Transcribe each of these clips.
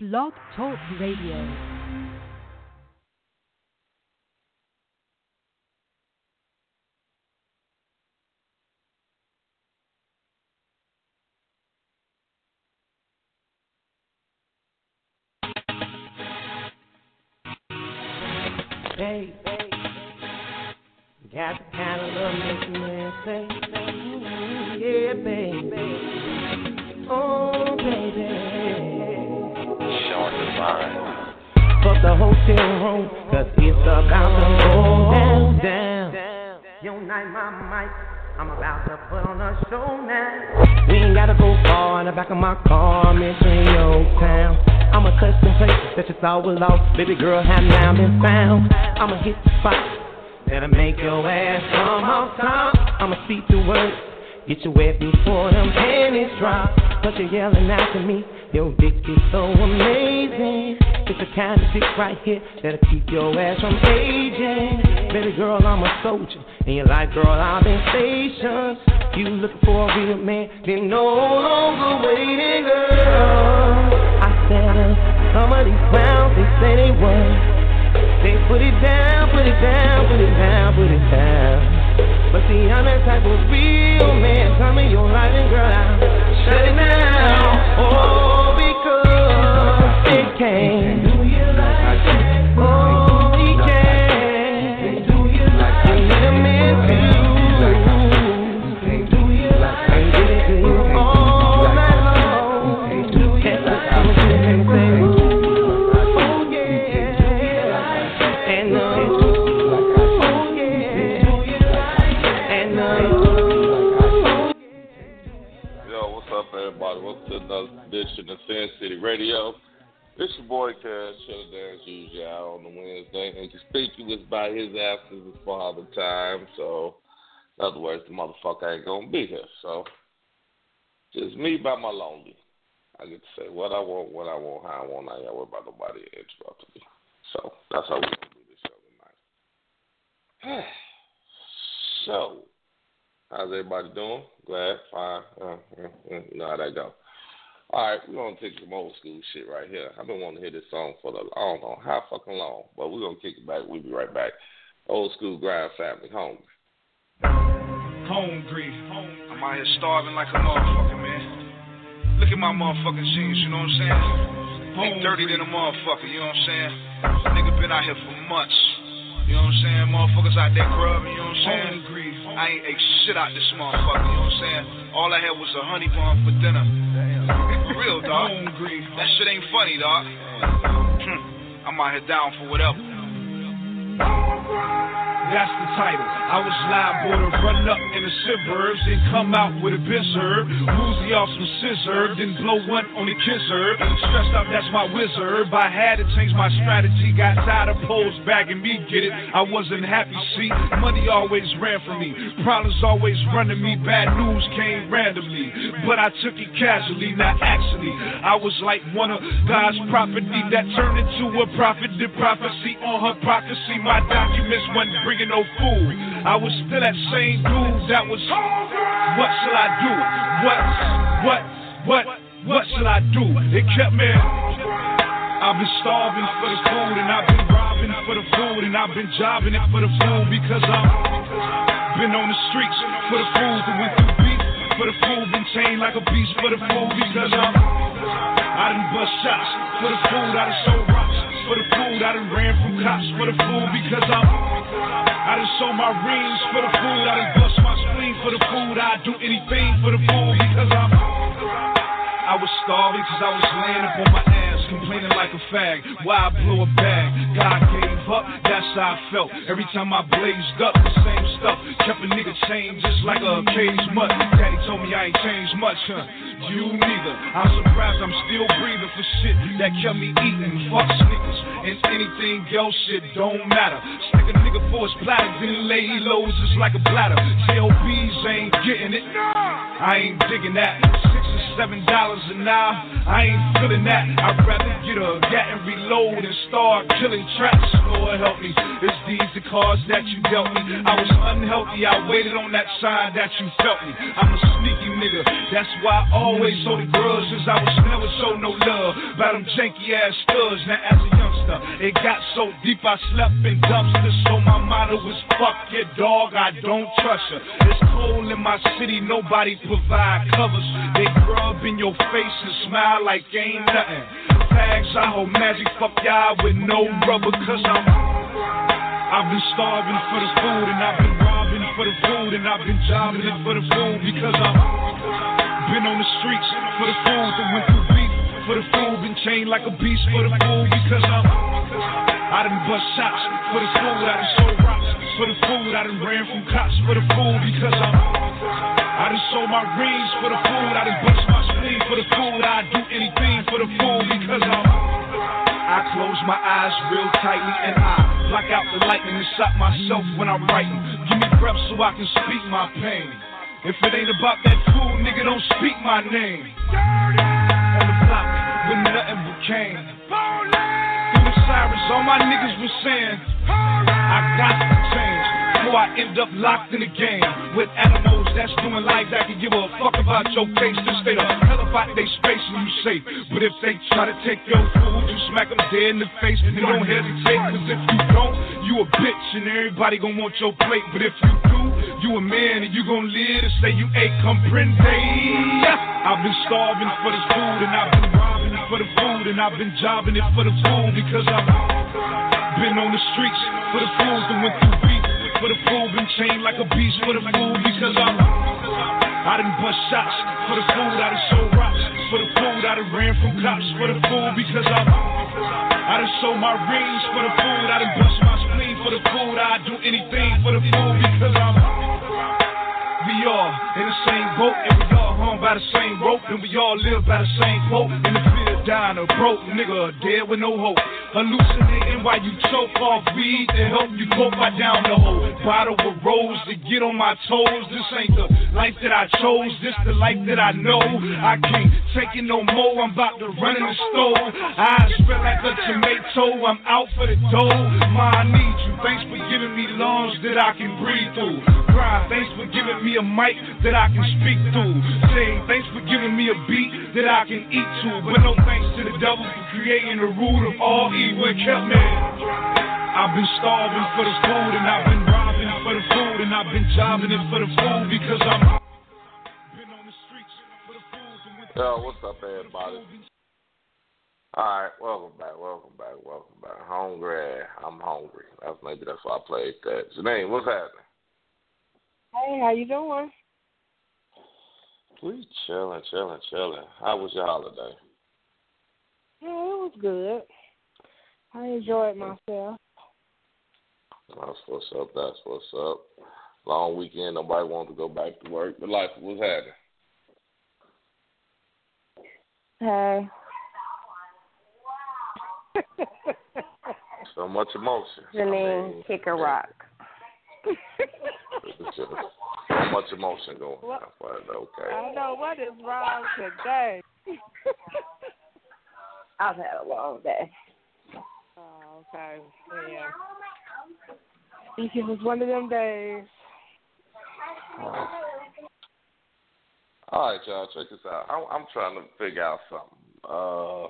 Blog Talk Radio. Lost. Baby girl, have now been found. I'ma hit the spot that'll make your ass come off top. I'ma speak the words, get you wet before them panties drop. But you're yelling out to me, your dick is so amazing. It's the kind of dick right here that'll keep your ass from aging. Baby girl, I'm a soldier, and you're like, girl, I've been stationed. You looking for a real man, then no longer waiting, girl. Some of these clowns, they say they won. They put it down, put it down, put it down, put it down. But see, I'm that type of real man. Tell me you're right, and girl, I'll shut it down. Oh, because it can. Edition of Sin City Radio. It's your boy Cash, shut it down as usual on the Wednesday. And conspicuous by his absence is Father Time. So, in other words, the motherfucker ain't gonna be here. So, just me by my lonely. I get to say what I want, when I want, how I want. I ain't worry about nobody interrupting me. So, that's how we gonna do this show tonight. so, how's everybody doing? Glad, fine. Uh, uh, uh, you know how that go. All right, we're gonna take some old school shit right here. I've been wanting to hear this song for the I don't know how fucking long, but we're gonna kick it back. We'll be right back. Old school grind family, home. Hungry. I'm out here starving like a motherfucker, man. Look at my motherfucking jeans, you know what I'm saying? Ain't dirty than a motherfucker, you know what I'm saying? Nigga been out here for months. You know what I'm saying? Motherfuckers out there grubbing, you know what I'm saying? Hungry. I ain't ate shit out this motherfucker, you know what I'm saying? All I had was a honey bun for dinner. For real, dog. That shit ain't funny, dog. I'm out here down for whatever. That's the title. I was liable to run up in the suburbs and come out with a biz herb. Woozy off some scissor, then blow one on the kiss herb. Stressed out, that's my wizard. I had to change my strategy. Got tired of poles bagging me, get it? I wasn't happy, see. Money always ran from me. Problems always running me. Bad news came randomly. But I took it casually, not actually. I was like one of God's property that turned into a prophet. The prophecy on her prophecy. My documents wasn't bringing no food. I was still that same dude that was. What shall I do? What, what, what, what shall I do? It kept me. I've been starving for the food and I've been robbing for the food and I've been jobbing it for the food because I'm been on the streets for the food and went through beef for the food, been chained like a beast for the food because I'm I done bust shots for the food, I done sold rocks for the food, I done ran from cops for the food because I'm I done sold my rings for the food, I done bust my spleen for the food, I'd do anything for the food because I'm I was starving cause I was laying up on my ass, complaining like a fag. Why I blew a bag? God gave up, that's how I felt. Every time I blazed up, the same stuff. Kept a nigga chained just like a cage mutt. Daddy told me I ain't changed much, huh? You neither. I'm surprised I'm still breathing for shit that kept me eating. Fuck sneakers and anything else, shit don't matter. Stick a nigga for his platter, then lay lows just like a bladder. JLBs ain't getting it. I ain't digging that. Six or seven dollars an hour. I ain't feeling that. I'd rather get a gat and reload and start killing traps. Lord help me. It's these the cards that you dealt me. I was unhealthy. I waited on that sign that you felt me. I'm a sneaky nigga. That's why I always sold the girls, since I was never showed no love. By them janky ass studs. Now as a youngster, it got so deep I slept in dumpsters. So my motto was fuck your dog. I don't trust her. It's cold in my city. Nobody provide covers. They grub in your face and smile like ain't nothing. Fags, I hold magic, fuck y'all with no rubber, cause I'm. I've been starving for the food and I've been robbing for the food and I've been jobbing for the food because I'm been on the streets for the food and went through beef for the food, been chained like a beast for the food because I'm I done bust shots for the food, I done sold rocks for the food, I done ran from cops for the food because I'm I done sold my rings for the food. I done bust my spleen for the food. I'd do anything for the food because I'm. I close my eyes real tightly and I block out the lightning and stop myself when I'm writing. Give me breath so I can speak my pain. If it ain't about that food, nigga, don't speak my name. On the block with nothing but cane. The sirens, all my niggas was saying, I got to change before I end up locked in the game with animals that's doing life that can give a fuck about your case. Just stay the hell about they space and you safe. But if they try to take your food, you smack them dead in the face and don't hesitate. Cause if you don't, you a bitch and everybody gon' want your plate. But if you do, you a man and you gon' live to say you ate comprende. I've been starving for this food and I've been robbing it for the food and I've been jobbing it for the food because I've been on the streets for the food and went through for the food, been chained like a beast for the food because I'm. I done bust shots for the food, I done sold rocks for the food, I done ran from cops for the food because I'm. I done sold my rings for the food, I done bust my spleen for the food, I'd do anything for the food because I'm. We all in the same boat and we all hung by the same rope and we all live by the same quote. The field, dying a broke nigga, dead with no hope. Hallucinating while you choke off weed to help you cope. I down the hole. Bottle with rose to get on my toes. This ain't the life that I chose. This the life that I know. I can't take it no more. I'm about to run in the store. Eyes spread like a tomato. I'm out for the dough. Ma, I need you. Thanks for giving me lungs that I can breathe through. Cry. Thanks for giving me a mic that I can speak through. Say thanks for giving me a beat that I can eat to. But no thanks to the devil for creating the root of all evil and kept me. I've been starving for the food and I've been robbing for the food and I've been jobbing it for the food because I'm been on the streets for the food Yo, what's up, everybody? All right, welcome back, welcome back, welcome back. Hungry, I'm hungry. That's maybe that's why I played that. Janine, what's happening? Hey, how you doing? We chilling, chilling, chilling. How was your holiday? Yeah, it was good. I enjoyed myself. That's what's up. That's what's up. Long weekend. Nobody wanted to go back to work. But life was happening. Hey. So much emotion. Janine, I mean, kick a rock. so much emotion going on. What? Okay. I don't know what is wrong today. I've had a long day. oh, okay. Yeah. Think it was one of them days. All right, y'all. Check this out. I'm, I'm trying to figure out something. Uh,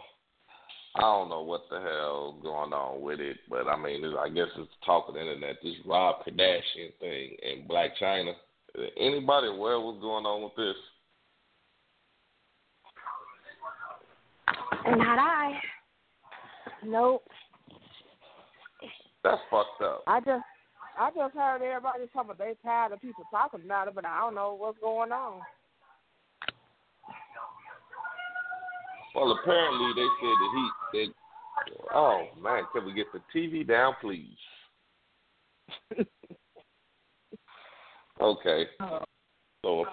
I don't know what the hell going on with it, but I mean, I guess it's talk of the internet. This Rob Kardashian thing in Blac Chyna. Anybody aware what's going on with this? And not I. Nope. That's fucked up. I just I just heard everybody talking about they tired of people talking about it, but I don't know what's going on. Well, apparently they said that he that. Oh man, can we get the TV down, please? okay. So,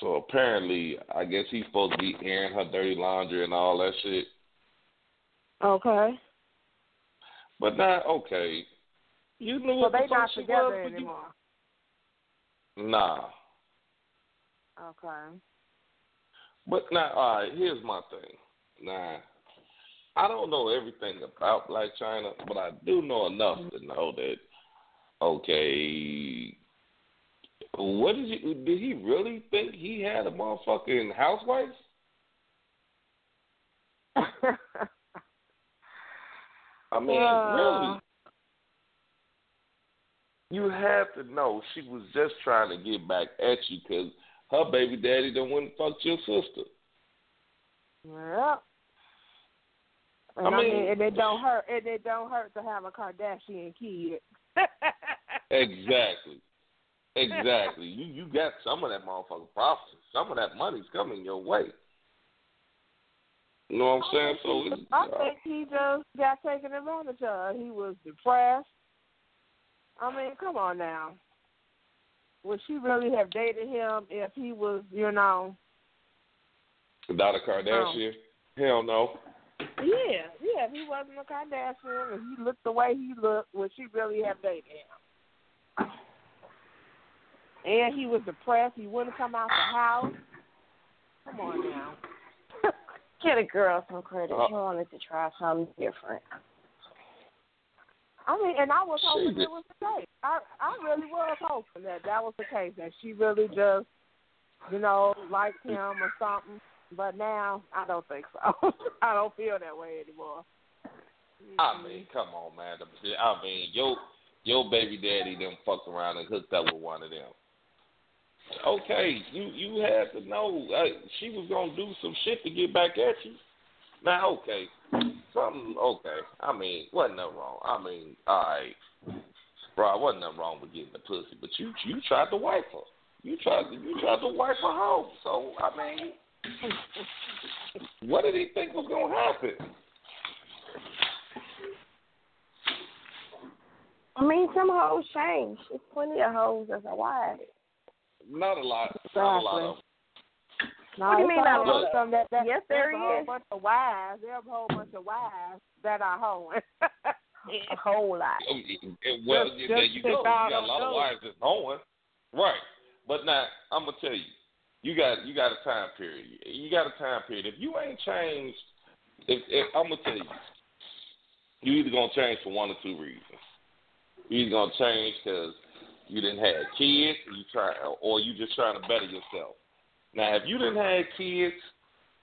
so apparently, I guess he's supposed to be airing her dirty laundry and all that shit. Okay. But not okay. You knew So what they the not together was, but you- anymore. Nah. Okay. But now, all right, here's my thing. Nah, I don't know everything about Blac Chyna, but I do know enough to know that okay, what did you did he really think he had a motherfucking housewife? I mean, really. You have to know she was just trying to get back at you because her baby daddy done went and fucked your sister. Yep. And I I mean, mean- and it don't hurt. And it don't hurt to have a Kardashian kid. Exactly. Exactly. you you got some of that motherfucking profit. Some of that money's coming your way. You know what I'm saying? So it's, I think he just got taken advantage of. He was depressed. I mean, come on now. Would she really have dated him if he was, you know? Donna Kardashian? Hell no. Yeah, yeah. If he wasn't a Kardashian and he looked the way he looked, would she really have dated him? And he was depressed. He wouldn't come out the house. Come on now. Get a girl some credit. Uh, she wanted to try something different. I mean, and I was She hoping did. it was the case. I I really was hoping that that was the case. That she really just, you know, liked him or something. But now I don't think so. I don't feel that way anymore. I mean, come on, man. I mean, your your baby daddy them fucked around and hooked up with one of them. Okay, you you had to know uh, she was gonna do some shit to get back at you. Now, okay, something okay. I mean, wasn't nothing wrong. I mean, all right, bro, wasn't nothing wrong with getting the pussy, but you you tried to wipe her. You tried to you tried to wipe her home. So I mean, what did he think was gonna happen? I mean, some hoes change. There's plenty of hoes that's a wife. Not a lot. Not a lot of. No, What do you it's mean a by whole that? of them that, that, Yes, there's a whole bunch of wives. There's a whole bunch of wives that are hoeing. A whole lot. Well, Just- there just you go. You got a lot of wives that's hoeing. Right. But now I'm gonna tell you, you got you got a time period. You got a time period. If you ain't changed, if, if I'm gonna tell you, you either gonna change for one or two reasons. You either gonna change because you didn't have kids, you try, or you just trying to better yourself. Now, if you didn't have kids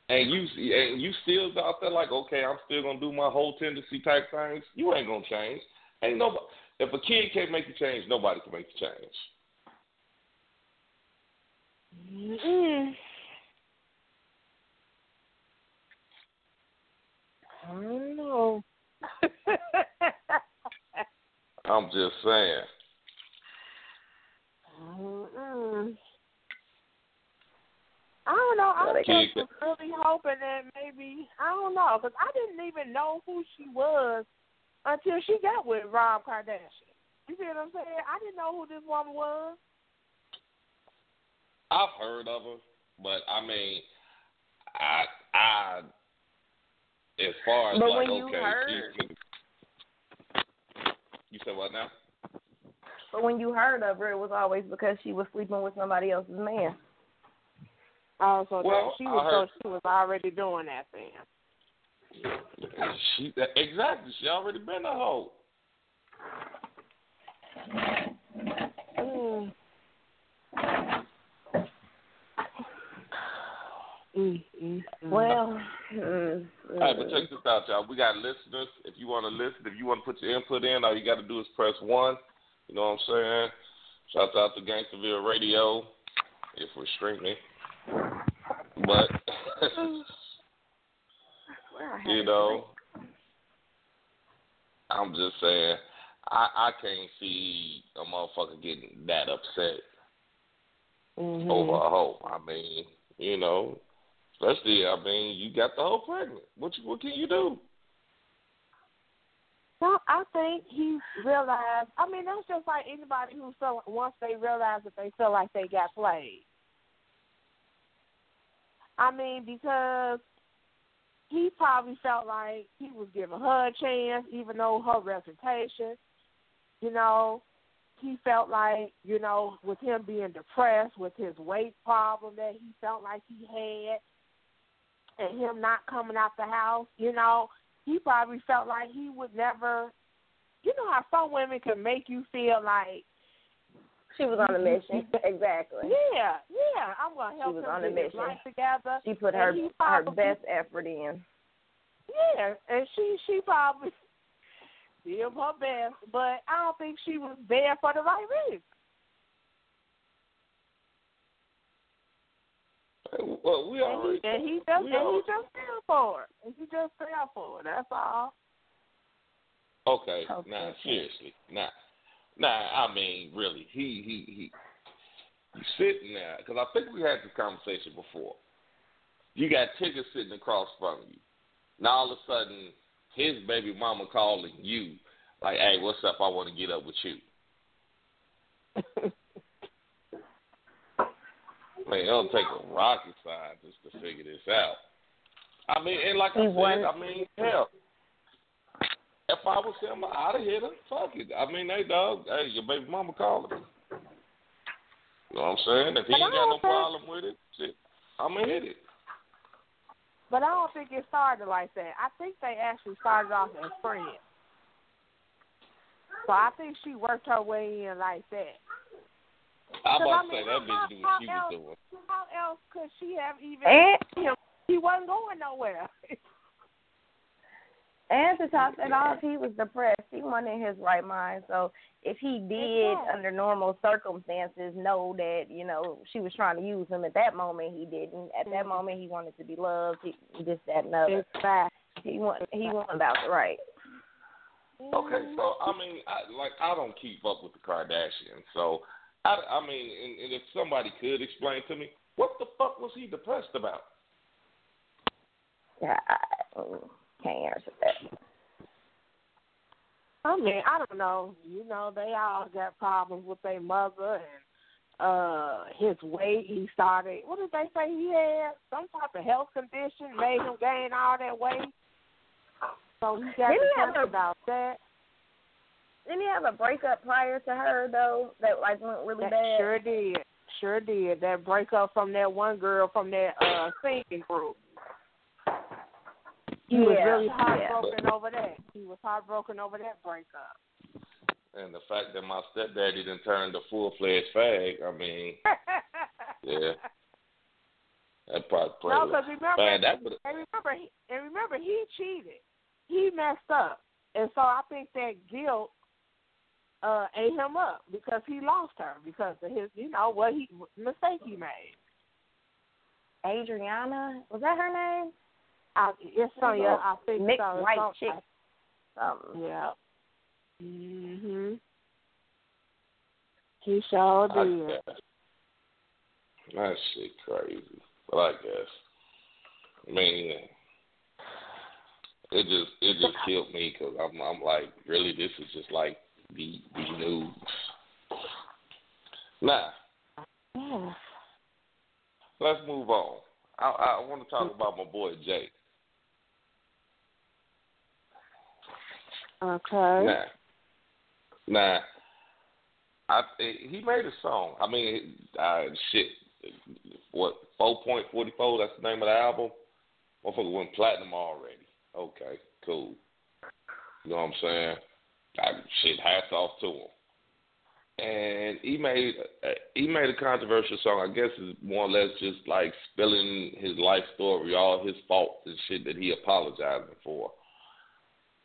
and you and you still out there like, okay, I'm still gonna do my whole tendency type things, you ain't gonna change. Ain't nobody. If a kid can't make you change, nobody can make you change. Mm-mm. I don't know. I'm just saying. Mm-mm. I don't know. I Well, they just was really hoping that maybe I don't know because I didn't even know who she was until she got with Rob Kardashian. You see what I'm saying? I didn't know who this woman was. I've heard of her, but I mean, I I as far as But like when you okay, heard- she- you said what now? But when you heard of her, it was always because she was sleeping with somebody else's man. Oh, so that Well, she was heard- so she was already doing that thing. She exactly. She already been a hoe. Mm. Mm, mm, mm. Well, mm, All right, but check this out, y'all. We got listeners. If you want to listen, if you want to put your input in, all you got to do is press one. You know what I'm saying? Shout out to Gangsterville Radio if we're streaming. But you know, I'm just saying, I I can't see a motherfucker getting that upset Mhm. over a hoe. I mean, you know, especially I mean, you got the hoe pregnant. What you, what can you do? Well, I think he realized. I mean, that's just like anybody who feel once they realize that they feel like they got played. I mean, because he probably felt like he was giving her a chance, even though her reputation, you know, he felt like, you know, with him being depressed, with his weight problem that he felt like he had, and him not coming out the house, you know, he probably felt like he would never. You know how some women can make you feel like She was on a mission. exactly. yeah, yeah, I'm gonna help She was him on a mission. life together. She put her he her best effort in. Yeah, and she she probably did her best, but I don't think she was there for the right reason. Well, we And already. he, and he just we and he just fell for it. And he just fell for it. That's all. Okay, Okay, nah, okay. seriously, nah, nah. I mean, really, he he he. You sitting there because I think we had this conversation before. You got Tyga sitting across from you. Now all of a sudden, his baby mama calling you like, "Hey, what's up? I want to get up with you." Man, it'll take a rocket scientist to figure this out. I mean, and like I said, I mean, hell, if I was him, I'd have hit her. Fuck it. I mean, hey, dog, hey, your baby mama calling me. You know what I'm saying? If he ain't got no think- problem with it, shit, I'm gonna hit it. But I don't think it started like that. I think they actually started off as friends. So I think she worked her way in like that. I'm Cause about I to mean, say that how- bitch knew what she was else- doing. How else could she have even? And him? He wasn't going nowhere. and to top that off, he was depressed. He wasn't in his right mind. So if he did, Exactly. under normal circumstances, know that you know she was trying to use him at that moment, he didn't. At that Mhm. moment, he wanted to be loved. He, this, that, and other. exactly. He wasn't. He wasn't about the right. Okay, so I mean, I, like I don't keep up with the Kardashians, so I, I mean, and, and if somebody could explain to me, what the fuck was he depressed about? Yeah, I, can't answer that. I mean, I don't know. You know, they all got problems with their mother and uh his weight. He started. What did they say he had? Some type of health condition made him gain all that weight. So he got Didn't depressed about that. Didn't he have a breakup prior to her though that like went really That bad? sure did. Sure did. That breakup from that one girl from that uh singing group. He was Yeah, really yeah. heartbroken over that. He was heartbroken over that breakup. And the fact that my stepdaddy didn't turn the full fledged fag, I mean, yeah, that probably played. no, a- because remember, Man, that would and remember, he, and remember, he cheated. He messed up, and so I think that guilt uh ate him up because he lost her because of his, you know, what he mistake he made. Adriana, was that her name? I, it's some, yeah, I think Mixed so. It's white some- chick. Something. Yeah. Mhm. He sure I did. guess. That shit crazy, but I guess. I mean, it just it just killed me because I'm I'm like, really, this is just like the the news. Nah, Yeah. let's move on. I I want to talk about my boy Jay. Okay. Nah, nah. I he made a song. I mean, uh, shit. What four point forty four? That's the name of the album. Motherfucker went platinum already. Okay, cool. You know what I'm saying? I, shit, hats off to him. And he made uh, he made a controversial song. I guess is more or less just like spilling his life story, all his faults and shit that he apologizing for.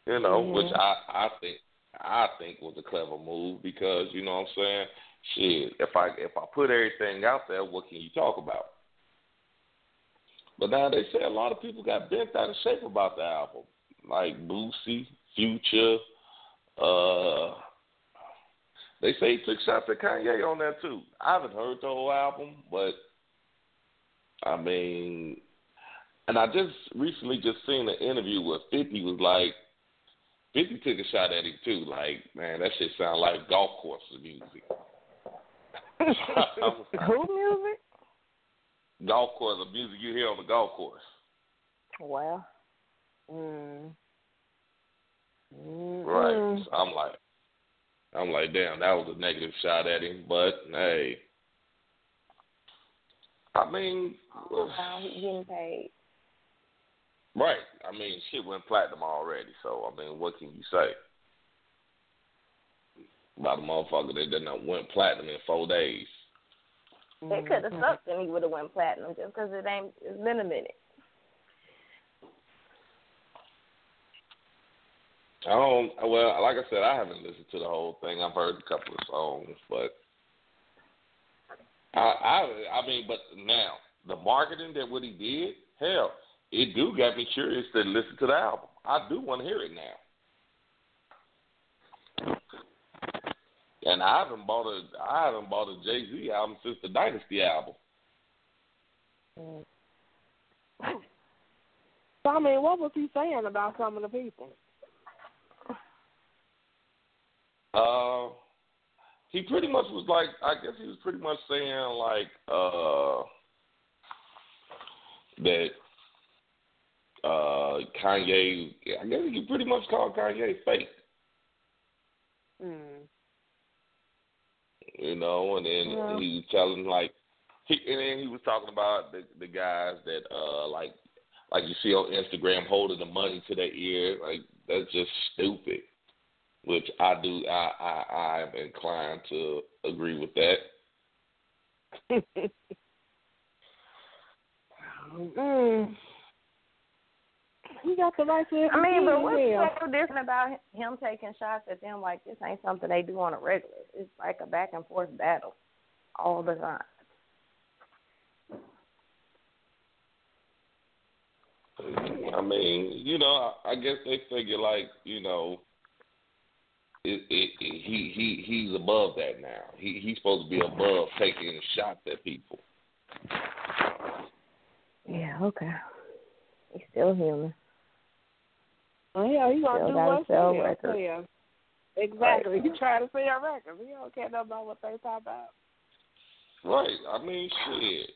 You know, Mhm. which I I think I think was a clever move because you know what I'm saying. Shit, if I if I put everything out there, what can you talk about? But now they say a lot of people got bent out of shape about the album, like Boosie, Future. Uh, they say he took shots at Kanye on that too. I haven't heard the whole album, but I mean, and I just recently just seen an interview where Fifty was like, Fifty took a shot at him too. Like, man, that shit sound like golf course music. Who music? golf course, the music you hear on the golf course. Well, Mm. Right. Mm. So I'm like, I'm like, damn, that was a negative shot at him. But hey, I mean, wow, he's getting paid. Right. I mean, shit went platinum already. So I mean, what can you say? About a motherfucker that done went platinum in four days. It could have sucked and he would have went platinum just because it ain't. It's been a minute. I don't. Well, like I said, I haven't listened to the whole thing. I've heard a couple of songs, but I, I, I mean, but now the marketing that what he did, hell, it do got me curious to listen to the album. I do want to hear it now. And I haven't bought a I haven't bought a Jay Z album since the Dynasty album. So I mean, what was he saying about some of the people? Uh, he pretty much was like, I guess he was pretty much saying like uh that uh Kanye. I guess he pretty much called Kanye fake. Mm. You know, and then Yeah. he was telling like, he and then he was talking about the the guys that uh like like you see on Instagram holding the money to their ear, like that's just stupid. Which I do, I I I am inclined to agree with that. mm. He got the right to I mean, but what's yeah. so different about him taking shots at them? Like this ain't something they do on a regular. It's like a back and forth battle all the time. I mean, you know, I, I guess they figure like, you know, it, it, it, he he he's above that now. He he's supposed to be above taking shots at people. Yeah, okay. He's still human. Well, yeah, he gonna Still do gotta what sell records. Yeah. Exactly. He trying to sell records. He don't care nothing about what they talk about. Right. I mean, shit.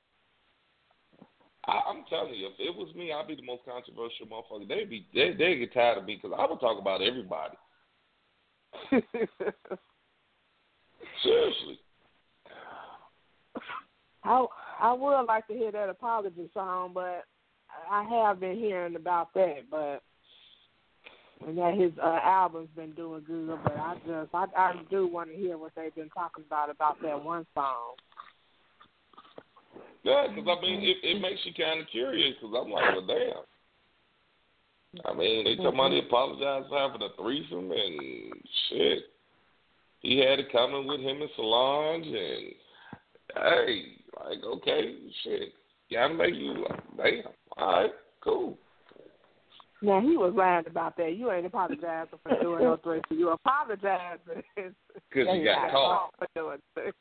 I, I'm telling you, if it was me, I'd be the most controversial motherfucker. They'd be they they get tired of me because I would talk about everybody. Seriously. I I would like to hear that apology song, but I have been hearing about that, but and that his uh, album's been doing good. But I just I I do want to hear what they've been talking about about that one song. Yeah, because I mean, it, it makes you kind of curious. Because I'm like, well, damn. I mean, they about he apologized for having a threesome and shit. He had it coming with him and Solange, and hey, like, okay, shit, gotta make you, damn, all right, cool. Now he was lying about that. You ain't apologizing for doing no threesome. You apologizing Because you got caught. for doing threesome.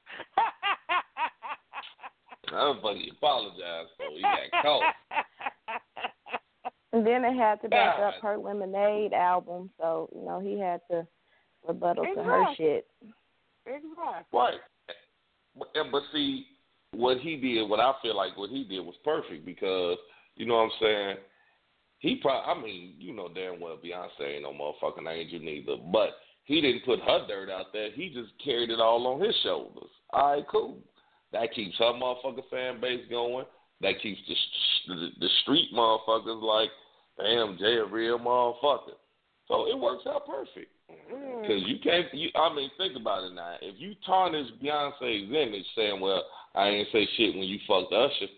He apologized for. He got caught. And then it had to back God. up her Lemonade album, so you know he had to rebuttal to her shit. exactly. Right. But, but see, what he did, what I feel like what he did was perfect because, you know what I'm saying? He probably, I mean, you know damn well Beyonce ain't no motherfucking angel neither, but he didn't put her dirt out there. He just carried it all on his shoulders. All right, cool. That keeps her motherfucking fan base going. That keeps the the, the street motherfuckers like, damn, Jay a real motherfucker. So it works out perfect. Mm. Because you can't, you, I mean, think about it now. If you tarnish Beyonce's image saying, well, I ain't say shit when you fucked Usher,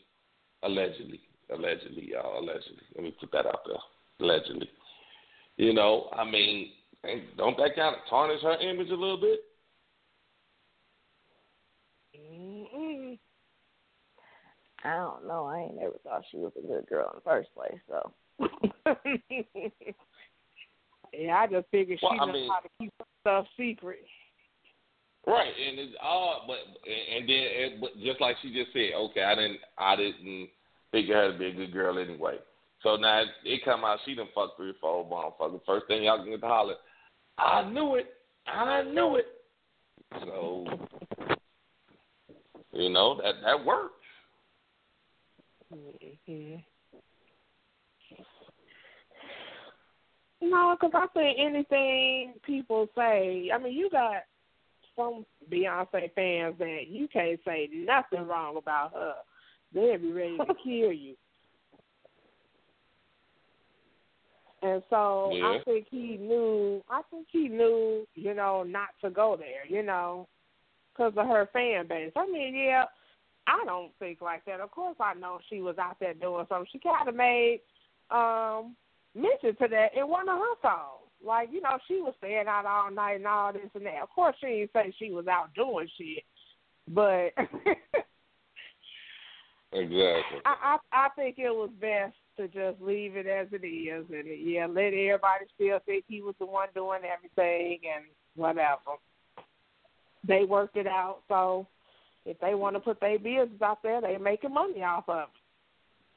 allegedly, allegedly, y'all, allegedly. Let me put that out there. Allegedly. You know, I mean, don't that kind of tarnish her image a little bit? Mm-mm. I don't know. I ain't never thought she was a good girl in the first place. So yeah, I just figured she Well, I knows mean- how to keep stuff secret. Right, and it's odd, but and then and, but just like she just said, okay, I didn't, I didn't figure her to be a good girl anyway. So now it, it come out she done fucked three or four motherfuckers. First thing y'all can get to holler, I knew it, I knew it. So you know that that works. Mm-hmm. No, because I think anything people say, I mean, you got some Beyonce fans that you can't say nothing wrong about her. They'll be ready to kill you. And so Yeah. I think he knew. I think he knew, you know, not to go there. You know, because of her fan base. I mean, yeah, I don't think like that. Of course, I know she was out there doing something. She kind of made um mention to that in one of her songs. Like, you know, she was staying out all night and all this and that. Of course, she didn't say she was out doing shit, but Exactly. I, I I think it was best to just leave it as it is, and yeah, let everybody still think he was the one doing everything and whatever. They worked it out, so if they want to put their business out there, they making money off of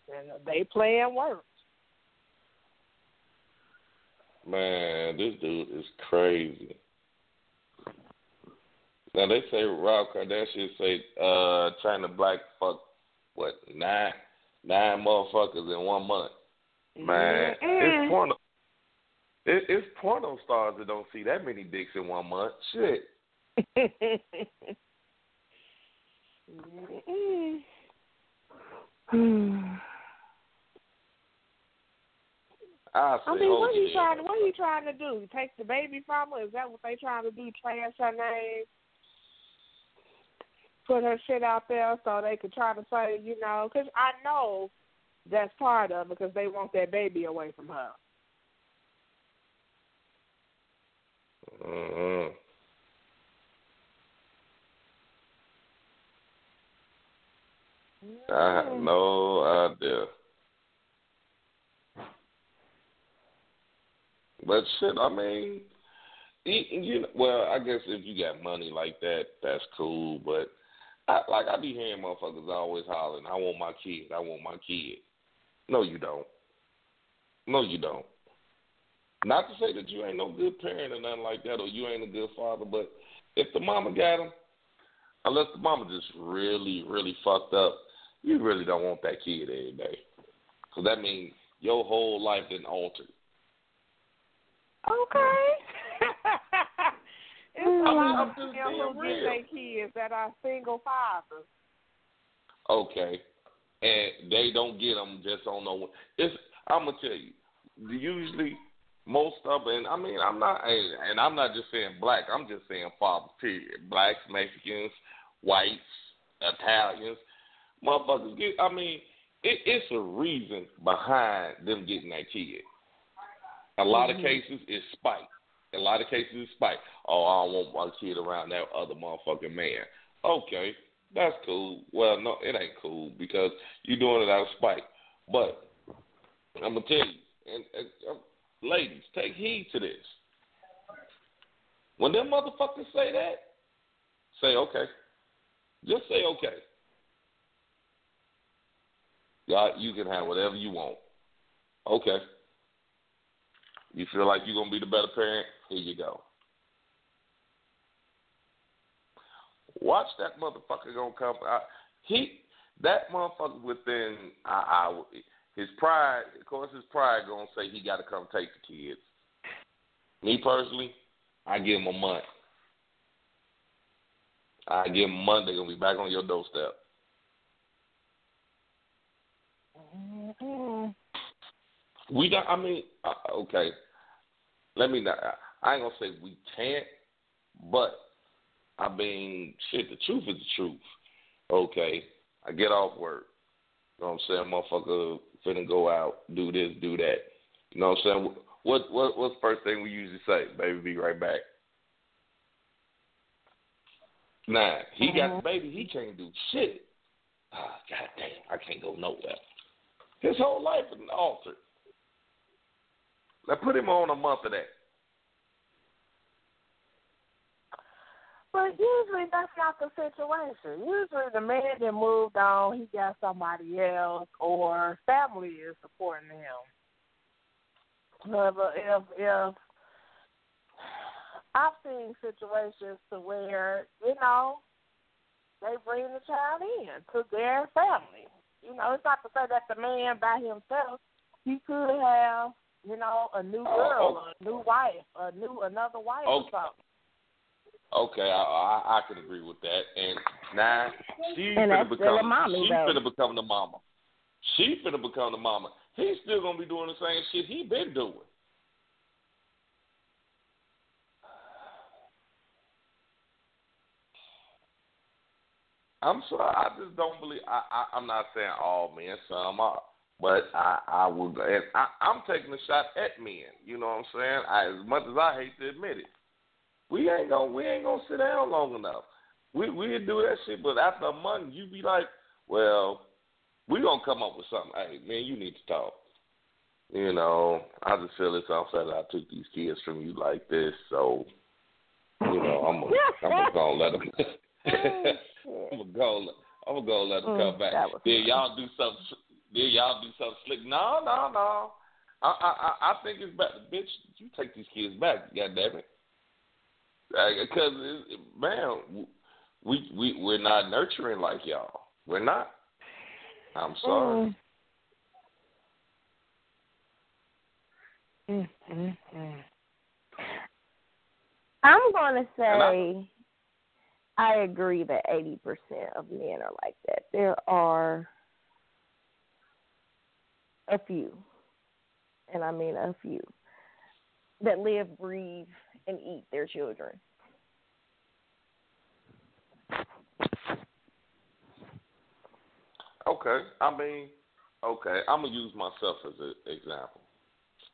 it, and they playing work. Man, this dude is crazy. Now they say Rob Kardashian say uh Chyna Blac fuck what nine nine motherfuckers in one month. Man, Mm-mm. it's porno. It, it's porno stars that don't see that many dicks in one month. Shit. Mm-mm. I mean, what are you trying? What are you trying to do? Take the baby from her? Is that what they trying to do? Trash her name? Put her shit out there so they could try to say, you know, because I know that's part of it because they want that baby away from her. Mm-hmm. I have no idea. But shit, I mean, you, know, well, I guess if you got money like that, that's cool. But I, like I be hearing motherfuckers always hollering, "I want my kid, I want my kid." No, you don't. No, you don't. Not to say that you ain't no good parent or nothing like that, or you ain't a good father, but if the mama got him, unless the mama just really, really fucked up, you really don't want that kid every day. Because that means your whole life been altered. Okay. it's a I mean, lot of just them being who get real. their kids that are single fathers. Okay, and they don't get them just on no. It's I'm gonna tell you. Usually, most of and I mean I'm not and I'm not just saying black. I'm just saying fathers. Period. Blacks, Mexicans, whites, Italians, motherfuckers get. I mean, it, it's a reason behind them getting that kid. A lot of cases it's spite. A lot of cases it's spite. Oh, I don't want my kid around that other motherfucking man. Okay, that's cool. Well, no, it ain't cool because you're doing it out of spite. But I'm gonna tell you, and, and uh, ladies, take heed to this. When them motherfuckers say that, say okay. Just say okay. God, you can have whatever you want. Okay. You feel like you're gonna be the better parent? Here you go. Watch that motherfucker gonna come. I, he that motherfucker within I, I his pride. Of course, his pride gonna say he got to come take the kids. Me personally, I give him a month. I give him a month. They're gonna be back on your doorstep. Mm-hmm. We got. I mean, uh, okay. Let me not. I ain't gonna say we can't, but I mean, shit. The truth is the truth. Okay, I get off work. You know what I'm saying? Motherfucker finna go out, do this, do that. You know what I'm saying? What what what's the first thing we usually say? Baby, be right back. Nah, he got the baby. He can't do shit. Ah, God damn, I can't go nowhere. His whole life is altered. Now put him on a month of that. But usually that's not the situation. Usually the man that moved on, he got somebody else or family is supporting him. But if if I've seen situations to where, you know, they bring the child in to their family. You know, it's not to say that the man by himself, he could have, you know, a new oh, girl, oh, okay. a new wife, a new another wife okay. or something. Okay, I, I I can agree with that. And now she's gonna become mommy, she's though. gonna become the mama. She's gonna become the mama. He's still gonna be doing the same shit he been doing. I'm sorry, I just don't believe. I, I I'm not saying all men, some are, but I I will. And I, I'm taking a shot at men. You know what I'm saying? I, as much as I hate to admit it, we ain't gonna we ain't gonna sit down long enough. We we do that shit, but after a month, you be like, well, we gonna come up with something. Hey, man, you need to talk. You know, I just feel it's unfair that I took these kids from you like this, so you know, I'm gonna, I'm gonna go let them. I'm gonna go. I'm gonna go let them Mm, come back. that was Then funny. y'all do something. Then y'all do something slick. No, no, no. I I I I think it's better, bitch. You take these kids back. God damn it. Because man, we we we're not nurturing like y'all. We're not. I'm sorry. Mm, mm, mm. I'm gonna And say I agree that eighty percent of men are like that. There are a few, and I mean a few, that live, breathe, and eat their children. Okay. I mean, okay. I'm gonna use myself as an example.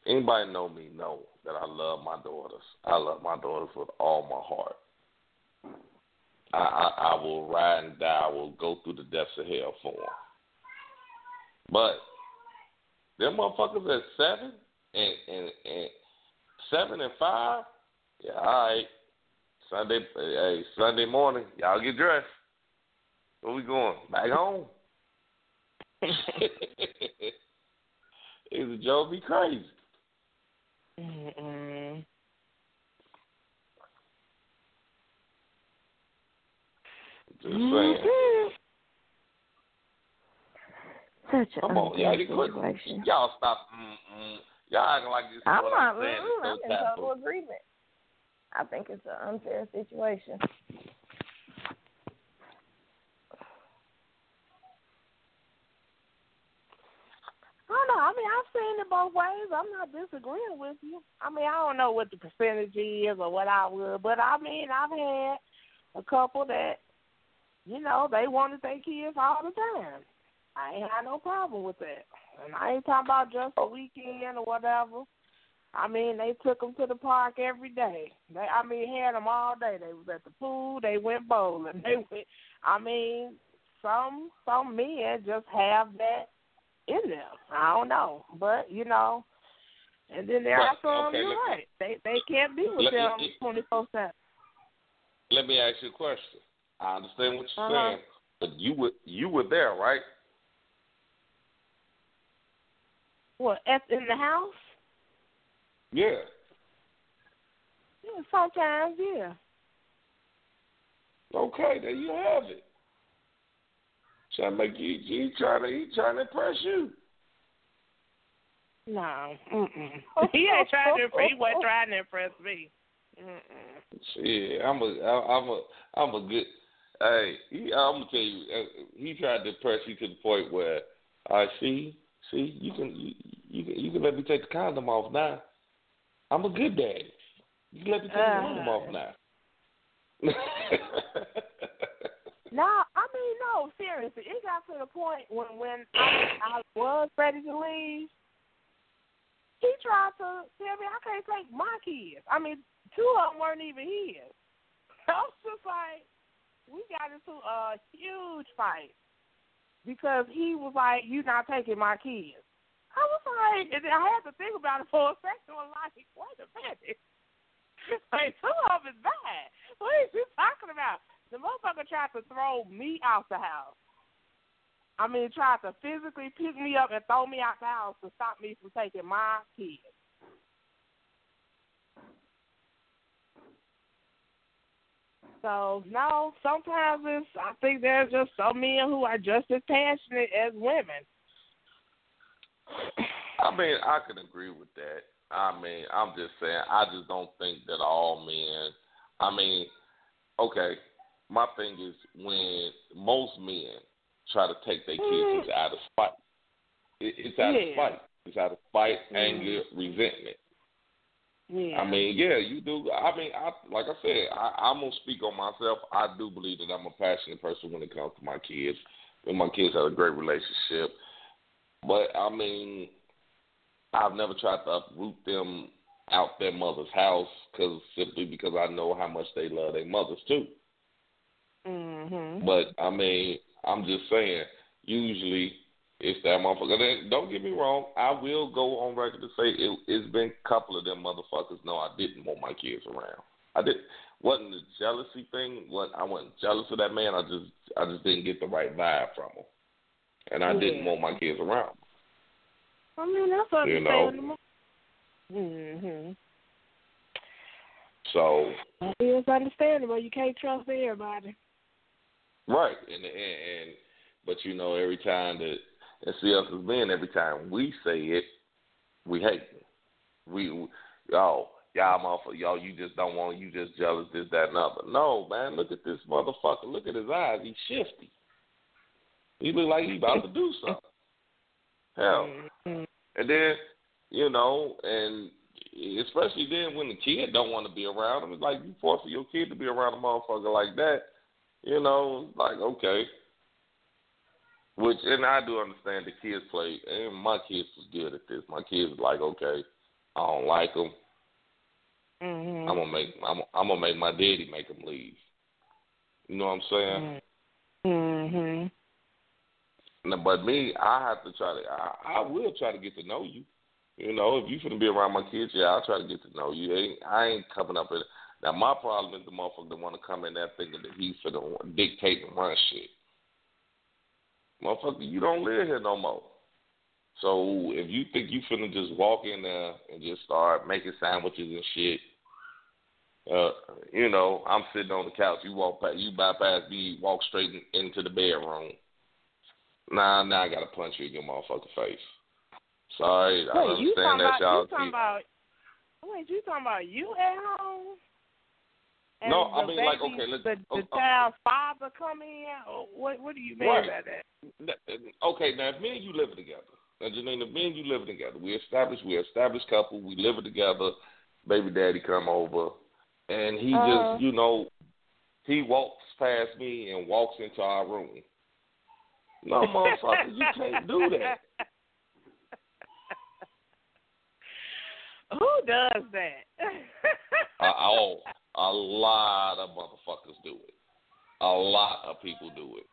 Anybody know me know that I love my daughters. I love my daughters with all my heart. I I, I will ride and die. I will go through the depths of hell for them. But them motherfuckers at seven and and and seven and five, yeah, all right. Sunday, hey, Sunday morning, y'all get dressed. Where we going? Back home. It's Joe be crazy. Mm-mm. Just saying. Mhm. Such Come on, y'all, you situation. Y'all stop. Mm-mm. Y'all acting like this. is I'm not. I'm mm, I'm in total agreement. I think it's an unfair situation. I don't know. I mean, I've seen it both ways. I'm not disagreeing with you. I mean, I don't know what the percentage is or what I would, but I mean, I've had a couple that, you know, they wanted their kids all the time. I ain't had no problem with that. And I ain't talking about just a weekend or whatever. I mean, they took them to the park every day. They, I mean, had them all day. They was at the pool. They went bowling. They went. I mean, some some men just have that in them. I don't know, but you know, and then there are some. okay, you're let- right. They they can't be with let- them twenty four seven. Let me ask you a question. I understand what you're Uh-huh. saying, but you were you were there, right? What F in the house? Yeah. Yeah, sometimes, yeah. Okay, there you have it. Trying to make you, he trying to, he trying to impress you. No, mm-mm. he ain't trying to. Impress he wasn't trying to impress me. Mm-mm. Shit, I'm a, I'm a, I'm a good. Hey, he, I'm gonna tell you, uh, he tried to impress you to the point where, I see, see, you can, you, you can, you can let me take the condom off now. I'm a good daddy. You can let me take the Uh. condom off now. No, I mean no, seriously. It got to the point when when I, I was ready to leave, he tried to tell me I can't take my kids. I mean, two of them weren't even his. I was just like, we got into a huge fight because he was like, "You're not taking my kids." I was like, and I had to think about it for a second. I'm like, wait a minute. Like, two of is bad. What are you talking about? The motherfucker tried to throw me out the house. I mean, tried to physically pick me up and throw me out the house to stop me from taking my kids. So no, sometimes it's I think there's just some men who are just as passionate as women. I mean, I can agree with that. I mean, I'm just saying, I just don't think that all men. I mean, okay, my thing is when most men try to take their kids, it's out of spite. It, it's out of spite. It's out of spite, Mhm. anger, resentment. Yeah. I mean, yeah, you do. I mean, I like I said, I, I'm gonna speak on myself. I do believe that I'm a passionate person when it comes to my kids. And my kids have a great relationship, but I mean, I've never tried to uproot them out their mother's house because simply because I know how much they love their mothers too. Mhm. But I mean, I'm just saying. Usually, it's that motherfucker. Then, don't get me wrong. I will go on record to say it, it's been a couple of them motherfuckers. No, I didn't want my kids around. I did. wasn't the jealousy thing. What I wasn't jealous of that man. I just I just didn't get the right vibe from him, and I didn't want my kids around. I mean, that's what You know. understandable. Mhm. So It's understandable. You can't trust everybody. right, and and, and but you know every time that and see us as men, every time we say it, we hate it. We, we y'all y'all motherfucker, y'all you just don't want you just jealous this that and other. No man, look at this motherfucker. Look at his eyes. He's shifty. He look like he about to do something. Hell, Mhm. and then you know, and especially then when the kid don't want to be around him, it's like you forcing your kid to be around a motherfucker like that. You know, like okay. Which and I do understand the kids play, and my kids was good at this. My kids like, okay, I don't like them. Mhm. I'm gonna make I'm, I'm gonna make my daddy make them leave. You know what I'm saying? Mhm. No, But me, I have to try to. I, I will try to get to know you. You know, if you finna be around my kids, yeah, I'll try to get to know you. Ain't, I ain't coming up with. Now my problem is the motherfucker that want to come in there thinking that he's finna dictate and run shit. Motherfucker, you don't live here no more. So if you think you finna just walk in there and just start making sandwiches and shit, uh, you know, I'm sitting on the couch. You walk past, you bypass me, walk straight in, into the bedroom. Nah, now I gotta punch you in your motherfucking face. Sorry, I Wait, you understand talking that about y'all. you talking about wait, you talking about you at home? And No, I mean, like, baby- okay, let's- the, the oh, oh. child's father come in. Or What what do you mean Right. by that? Okay, now if me and you living together, now Janine, if me and you living together, we established, we established couple, we living together. Baby daddy come over, and he Uh-huh. just, you know, he walks past me and walks into our room. No, motherfucker, you can't do that. Who does that? Uh, oh, a lot of motherfuckers do it. A lot of people do it.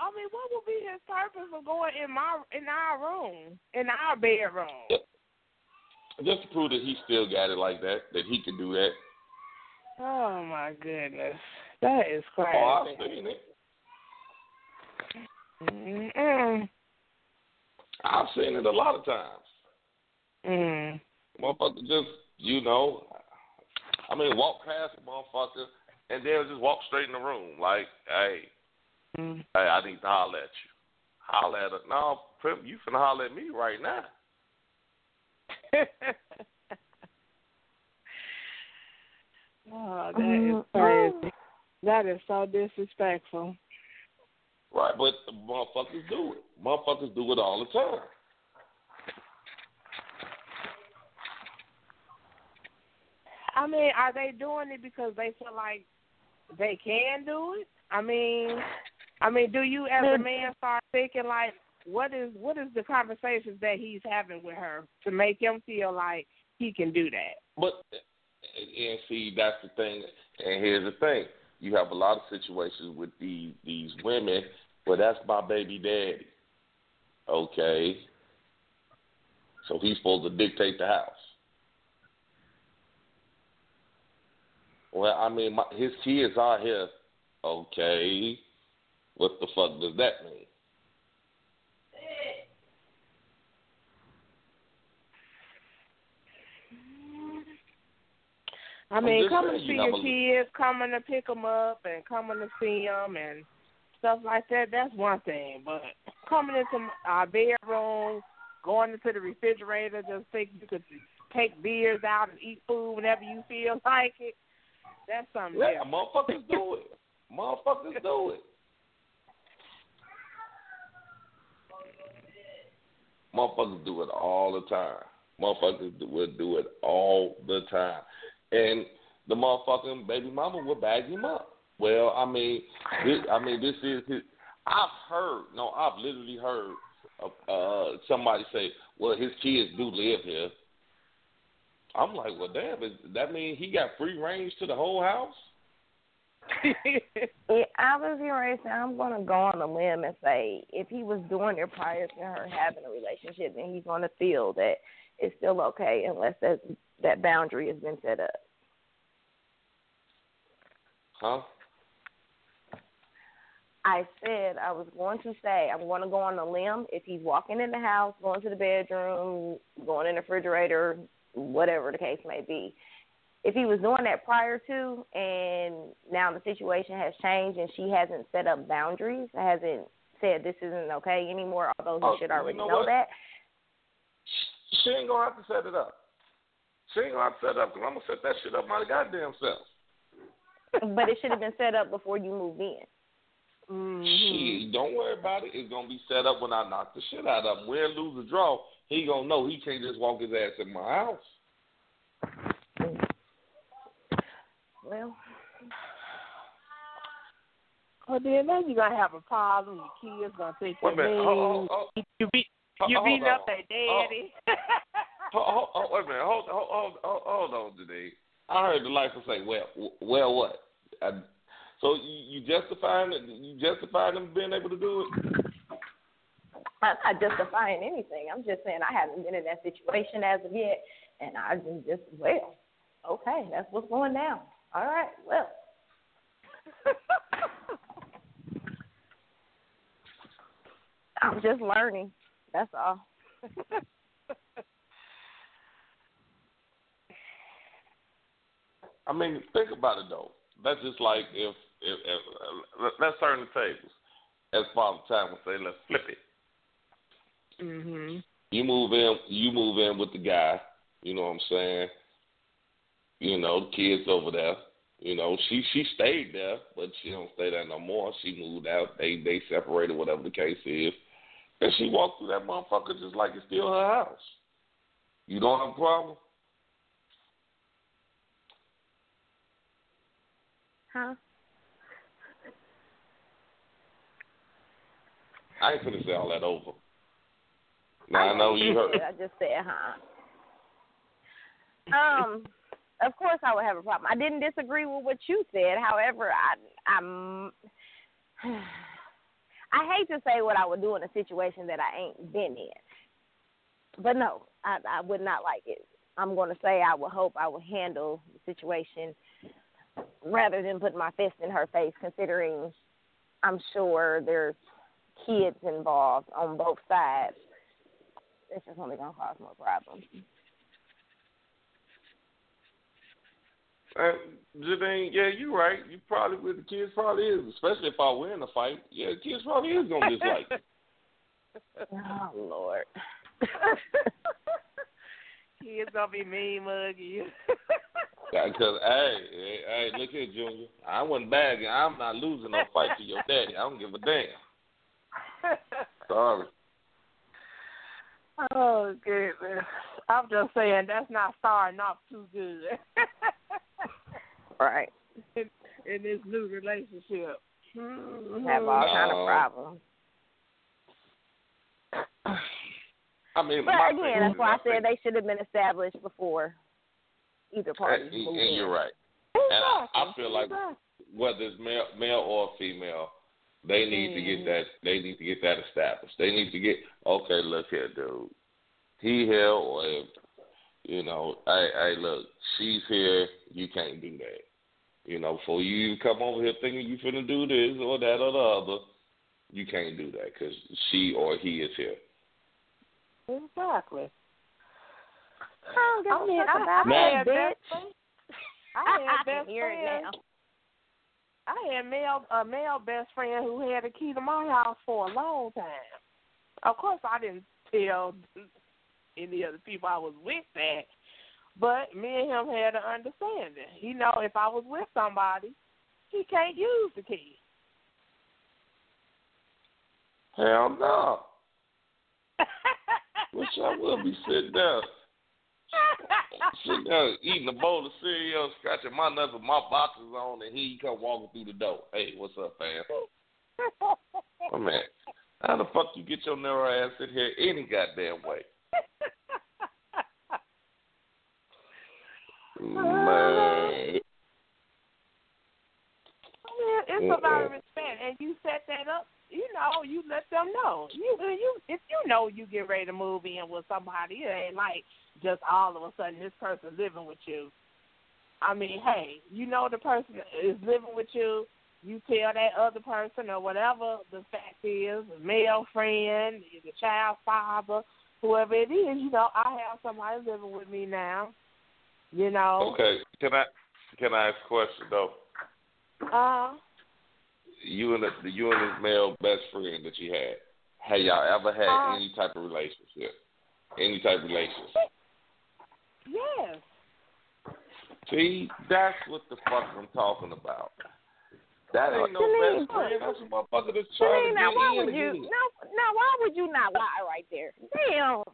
I mean, what would be his purpose of going in my in our room, in our bedroom? Just to prove that he still got it like that, that he can do that. Oh my goodness, that is crazy. Oh, I've seen it. Mm-mm. I've seen it a lot of times. Mm. Motherfucker just, you know, I mean, walk past a motherfucker and they'll just walk straight in the room. Like, hey, Mm. hey, I need to holler at you. Holler at her. No, Pimp, you finna holler at me right now. oh, that is crazy. That is so disrespectful. Right, but motherfuckers do it. Motherfuckers do it all the time. I mean, are they doing it because they feel like they can do it? I mean, I mean, do you as a man start thinking like, what is what is the conversations that he's having with her to make him feel like he can do that? But and see, that's the thing. And here's the thing: you have a lot of situations with these these women. Well, that's my baby daddy. Okay, so he's supposed to dictate the house. Well, I mean, my, his kids are here. Okay, what the fuck does that mean? I mean, coming to see your a- kids, coming to pick them up, and coming to see them, and stuff like that—that's one thing. But coming into our bedroom, going into the refrigerator, just think you could take beers out and eat food whenever you feel like it—that's something Yeah, different. motherfuckers do it. Motherfuckers do it. Motherfuckers do it all the time. Motherfuckers would do it all the time, and the motherfucking baby mama would bag him up. Well, I mean, this, I mean, this is his. I've heard, no, I've literally heard uh, somebody say, "Well, his kids do live here." I'm like, well, damn, does that mean he got free range to the whole house? yeah, I was ready to say I'm going to go on a limb and say if he was doing it prior to her having a relationship, then he's going to feel that it's still okay unless that that boundary has been set up. Huh? I said I was going to say I'm going to go on a limb if he's walking in the house, going to the bedroom, going in the refrigerator, whatever the case may be. If he was doing that prior to, and now the situation has changed and she hasn't set up boundaries, hasn't said this isn't okay anymore, although he oh, should already you know, know that. She ain't gonna have to set it up. She ain't gonna have to set it up because I'm gonna set that shit up my goddamn self. but it should have been set up before you moved in. Mm-hmm. She don't worry about it. It's gonna be set up when I knock the shit out of him. Win, lose, or draw, he gonna know he can't just walk his ass in my house. Well, well then, then you're gonna have a problem. Your kids gonna a your name. Hold, hold, hold, You beat you hold beating up their daddy. hold, hold, hold, wait a minute. Hold, hold, hold, hold, on, today. I heard the lifer say, "Well, well, what?" I, so you, you justifying it? You justifying them being able to do it? I'm not justifying anything. I'm just saying I haven't been in that situation as of yet, and I just, just well, okay, that's what's going down. All right, well. I'm just learning. That's all. I mean, think about it though. That's just like if if, if let's turn the tables. As Father Time would say, let's flip it. Mhm. You move in, you move in with the guy. You know what I'm saying? You know, the kids over there. You know, she she stayed there, but she don't stay there no more. She moved out. They they separated, whatever the case is. And she walked through that motherfucker just like it's still her house. You don't have a problem? Huh? I ain't finna say all that over. Now I know you heard. I just said, huh? Um, of course I would have a problem. I didn't disagree with what you said. However, I I'm I hate to say what I would do in a situation that I ain't been in. But no, I I would not like it. I'm going to say I would hope I would handle the situation rather than put my fist in her face considering I'm sure there's kids involved on both sides. It's just only going to cause more problems. Uh, Janine, yeah, you're right. You probably with the kids probably is, especially if I win the fight. Yeah, the kids probably is gonna dislike. it. Oh Lord. Kids gonna be mean muggy. Because hey, hey, hey, look here, Junior. I wasn't bagging. I'm not losing no fight to your daddy. I don't give a damn. Sorry. Oh goodness. I'm just saying that's not starting off too good right. in, in this new relationship. Mhm. Have all kind of problems. I mean, But my again, thing that's why I think- said they should have been established before either party and, moved and you're right. And I, I feel like Exactly. whether it's male, male or female, they need to Mm-hmm. get that. They need to get that established. They need to get okay. Look here, dude. He here, or if, you know, I, I look, she's here. You can't do that. You know, before you come over here thinking you finna do this or that or the other, you can't do that because she or he is here. Exactly. I don't give I mean, a fuck about I that, bitch. best I had I best can hear it friends. I had male a male best friend who had a key to my house for a long time. Of course, I didn't tell any of the people I was with that, but me and him had an understanding. He know if I was with somebody, he can't use the key. Hell no. Wish I will be sitting there. Sitting there eating a bowl of cereal, scratching my nuts with my boxes on, and he come walking through the door. Hey, what's up, fam? oh man, how the fuck you get your narrow ass in here any goddamn way? Man. Oh, man, it's about respect, and you set that up. You know, you let them know. You, you, if you know you get ready to move in with somebody, it ain't like just all of a sudden this person living with you. I mean, hey, you know the person is living with you. You tell that other person or whatever the fact is, a male friend, the child father, whoever it is. You know, I have somebody living with me now. You know. Okay, can I can I ask a question though? Uh. You and the, you and this male best friend that you had, have y'all ever had Uh, any type of relationship? Any type of relationship? Yes. See, that's what the fuck I'm talking about. That ain't no Janine, best friend. That's a motherfucker that's Janine, trying to now why would you? again. No, now why would you not lie right there? Damn.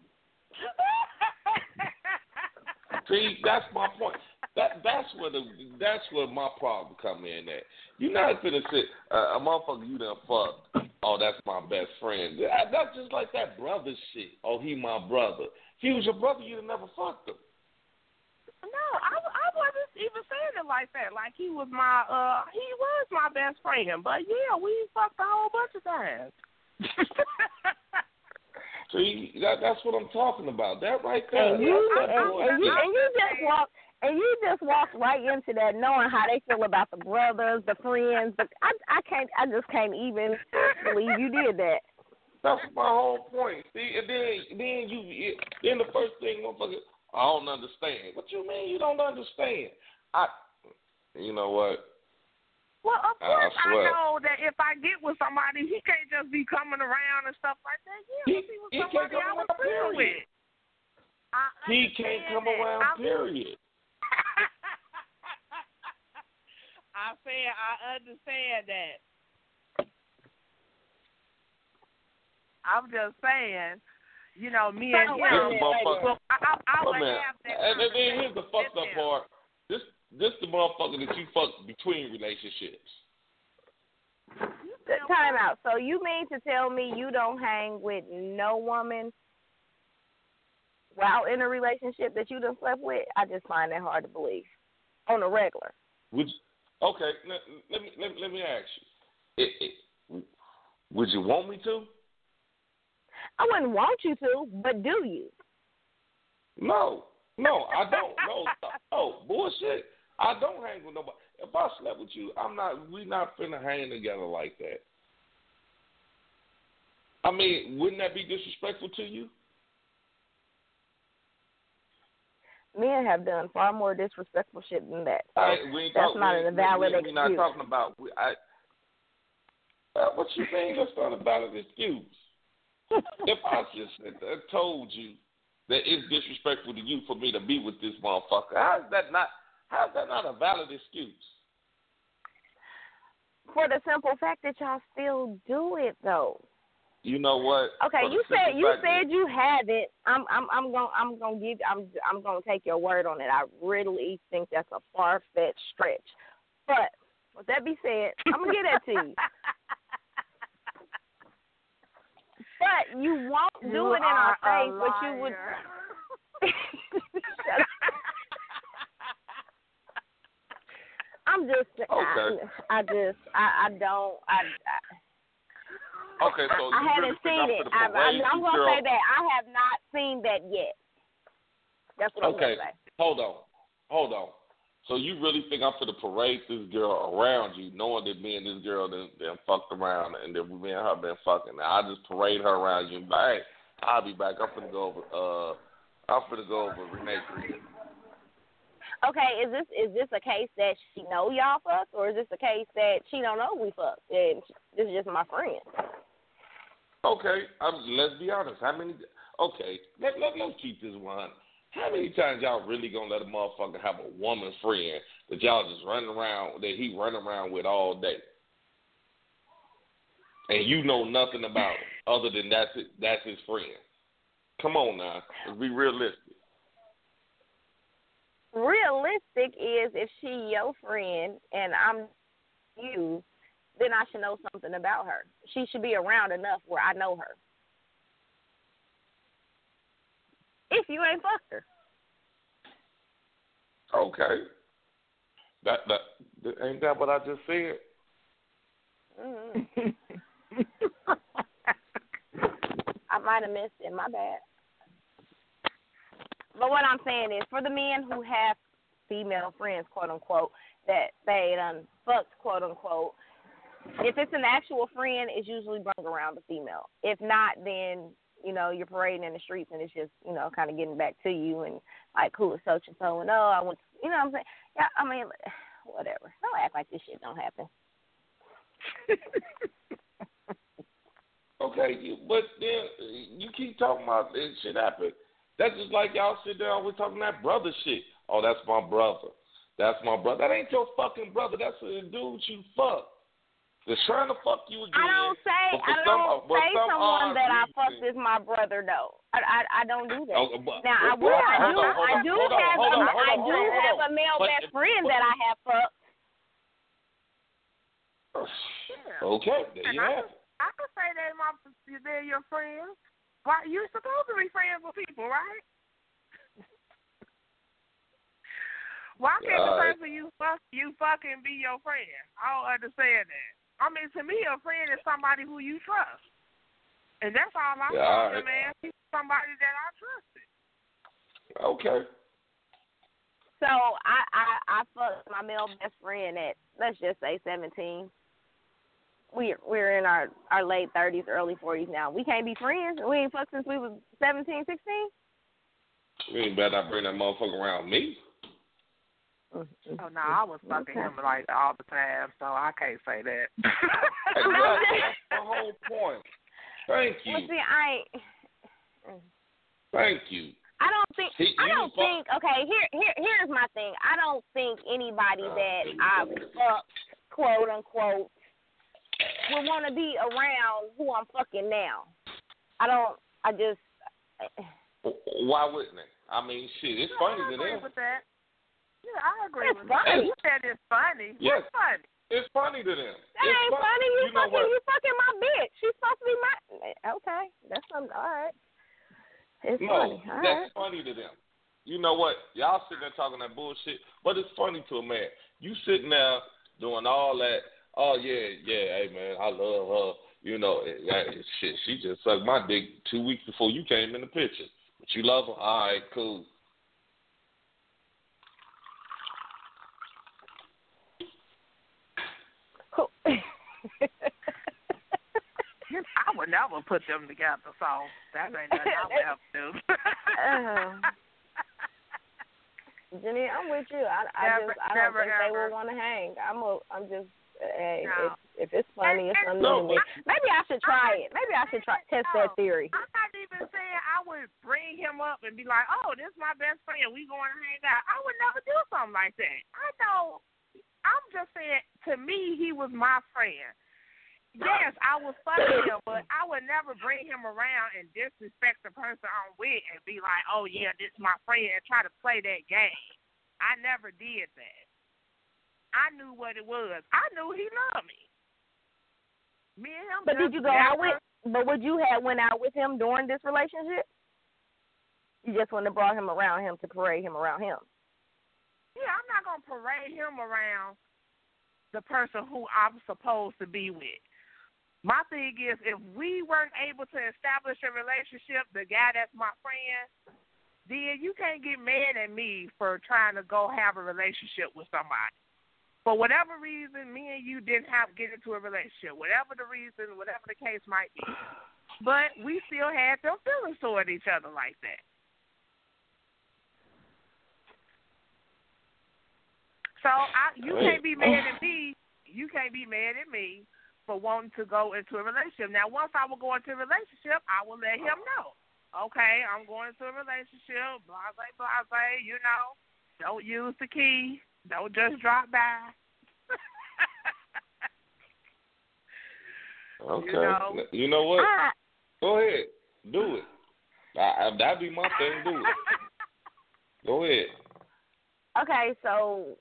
See, that's my point. That that's where the that's where my problem come in at. You're not gonna sit uh, a motherfucker you done fucked. Oh, that's my best friend. That, that's just like that brother shit. Oh, he my brother. If he was your brother, you'd have never fucked him. No, I, I wasn't even saying it like that. Like he was my uh he was my best friend. But yeah, we fucked a whole bunch of times. See, that that's what I'm talking about. That right there. And you and, and you and you just walk and you just walked right into that knowing how they feel about the brothers, the friends. But I I can't I just can't even believe you did that. That's my whole point. See, and then then you then the first thing, motherfucker, I don't understand. What you mean you don't understand? I, you know what? Well, of course I, swear. know that if I get with somebody, he can't just be coming around and stuff like that. Yeah, He- he was he can't come I was around, period. with. I He can't come that. around. I'm- Period. I said I understand that. I'm just saying, you know, me and wait a him. minute, motherfucker- Well, I, I, I Oh, would man. have that. And, and then here's the fucked up conversation with him. part. This this the motherfucker that you fuck between relationships. Time out. So you mean to tell me you don't hang with no woman while in a relationship that you done slept with? I just find that hard to believe. On a regular. Would you, okay? Let, let me let, me- let me ask you. It, it, would you want me to? I wouldn't want you to, but do you? No, no, I don't. No, no, bullshit. I don't hang with nobody. If I slept with you, I'm not. We not finna hang together like that. I mean, wouldn't that be disrespectful to you? Men have done far more disrespectful shit than that. So I, we that's talk, not we, an ain't- valid we, we, we not excuse. talking about. We, I, uh, what you mean? That's not a valid excuse. if I just uh, told you that it's disrespectful to you for me to be with this motherfucker, how's that not? How's that not a valid excuse? For the simple fact that y'all still do it though. You know what? Okay, you said you fact said you haven't. I'm I'm I'm going I'm going to give I'm I'm going to take your word on it. I really think that's a far fetched stretch. But with that be said, I'm gonna get that to you. But you won't do You it in our are a face, but you would. liar. Shut up. I'm just. Okay. I, I just. I, I don't. I. I Okay, so I haven't seen it. I, I, I'm gonna say that I have not seen that yet. That's what Okay, I'm gonna say. hold on, hold on. So you really think I'm gonna parade this girl around you, knowing that me and this girl then, then fucked around and that me and her been fucking? Now I just parade her around you and be like, hey, I'll be back. I'm finna go over. Uh, I'm finna go over Renee. Okay, is this is this a case that she know y'all fucked, or is this a case that she don't know we fucked and this is just my friend? Okay, I'm, let's be honest. How many? Okay, let, let let's keep this one. How many times y'all really gonna let a motherfucker have a woman friend that y'all just running around that he running around with all day, and you know nothing about him other than that's it, that's his friend? Come on now, let's be realistic. realistic is if she your friend and I'm you, then I should know something about her. She should be around enough where I know her. If you ain't fucked her. Okay. That that ain't that what I just said? Mm-hmm. I might have missed it. My bad. But what I'm saying is, for the men who have female friends, quote unquote, that they done fucked, quote unquote, if it's an actual friend, it's usually brung around the female. If not, then you know you're parading in the streets and it's just you know kind of getting back to you and like who is such and so and oh I went, you know what I'm saying? Yeah, I mean, whatever. Don't act like this shit don't happen. okay, but then you keep talking about this shit happen. That's just like y'all sit down, we're talking that brother shit. Oh, that's my brother. That's my brother. That ain't your fucking brother. That's a dude you fuck. They're trying to fuck you again. I don't say I don't some, say someone that I fucked is my brother though. I I, I don't do that. Oh, but, now I will. I do. I do have a I do have a male best friend that I have fucked. Okay, there you have it. I could say that my they're your friends. Why you're supposed to be friends with people, right? Why can't the person you fuck you fucking be your friend? I don't understand that. I mean, to me, a friend is somebody who you trust, and that's all I'm yeah, talking, right. man. He's somebody that I trusted. Okay. So I I I fucked my male best friend at let's just say seventeen. We're we're in our our late thirties, early forties now. We can't be friends. We ain't fucked since we was seventeen, sixteen. You ain't better not bring that motherfucker around me. Mm-hmm. Oh no, I was fucking okay. him like all the time, so I can't say that. exactly. That's the whole point. Thank you. Well, see, I. Thank you. I don't think. He, I don't think. Okay, here, here, here's my thing. I don't think anybody that I fucked, quote unquote, would want to be around who I'm fucking now. I don't. I just. Why wouldn't it? I mean, shit. It's funny to them. Yeah, I agree it's with funny. You said it's funny. Yes. It's funny. It's funny to them. That it's ain't funny. funny. You, you fucking you fucking my bitch. She's supposed to be my okay. That's something all right. It's no, funny. All that's right. funny to them. You know what? Y'all sitting there talking that bullshit, but it's funny to a man. You sitting there doing all that. Oh yeah, yeah. Hey man, I love her. You know, eh, shit. She just sucked my dick two weeks before you came in the picture. But you love her. All right, cool. I would never put them together, so that ain't nothing I would ever do. uh, Jenny, I'm with you. I, I never, just I don't never, think ever. they would want to hang. I'm a, I'm just hey, no. if, if it's funny, it's something no, to me. Maybe I should try it. Maybe I should try test no, that theory. I'm not even saying I would bring him up and be like, "Oh, this is my best friend. We going to hang out." I would never do something like that. I know. I'm just saying. To me, he was my friend yes, I was fucking him, but I would never bring him around and disrespect the person I'm with and be like, oh, yeah, this is my friend and try to play that game. I never did that. I knew what it was. I knew he loved me. Me and him. But did you go never, out with? But would you have went out with him during this relationship? You just wouldn't have brought him around him to parade him around him. Yeah, I'm not gonna parade him around the person who I'm supposed to be with. My thing is, if we weren't able to establish a relationship, the guy that's my friend, then you can't get mad at me for trying to go have a relationship with somebody. For whatever reason, me and you didn't have get into a relationship, whatever the reason, whatever the case might be. But we still had them feelings toward each other like that. So I, you can't be mad at me. You can't be mad at me for wanting to go into a relationship. Now, once I will go into a relationship, I will let him know. Okay, I'm going into a relationship. Blah blah blah blah. You know, don't use the key. Don't just drop by. okay. You know, you know what? I, go ahead, do it. I, I, that'd be my thing. Do it. Go ahead. okay, so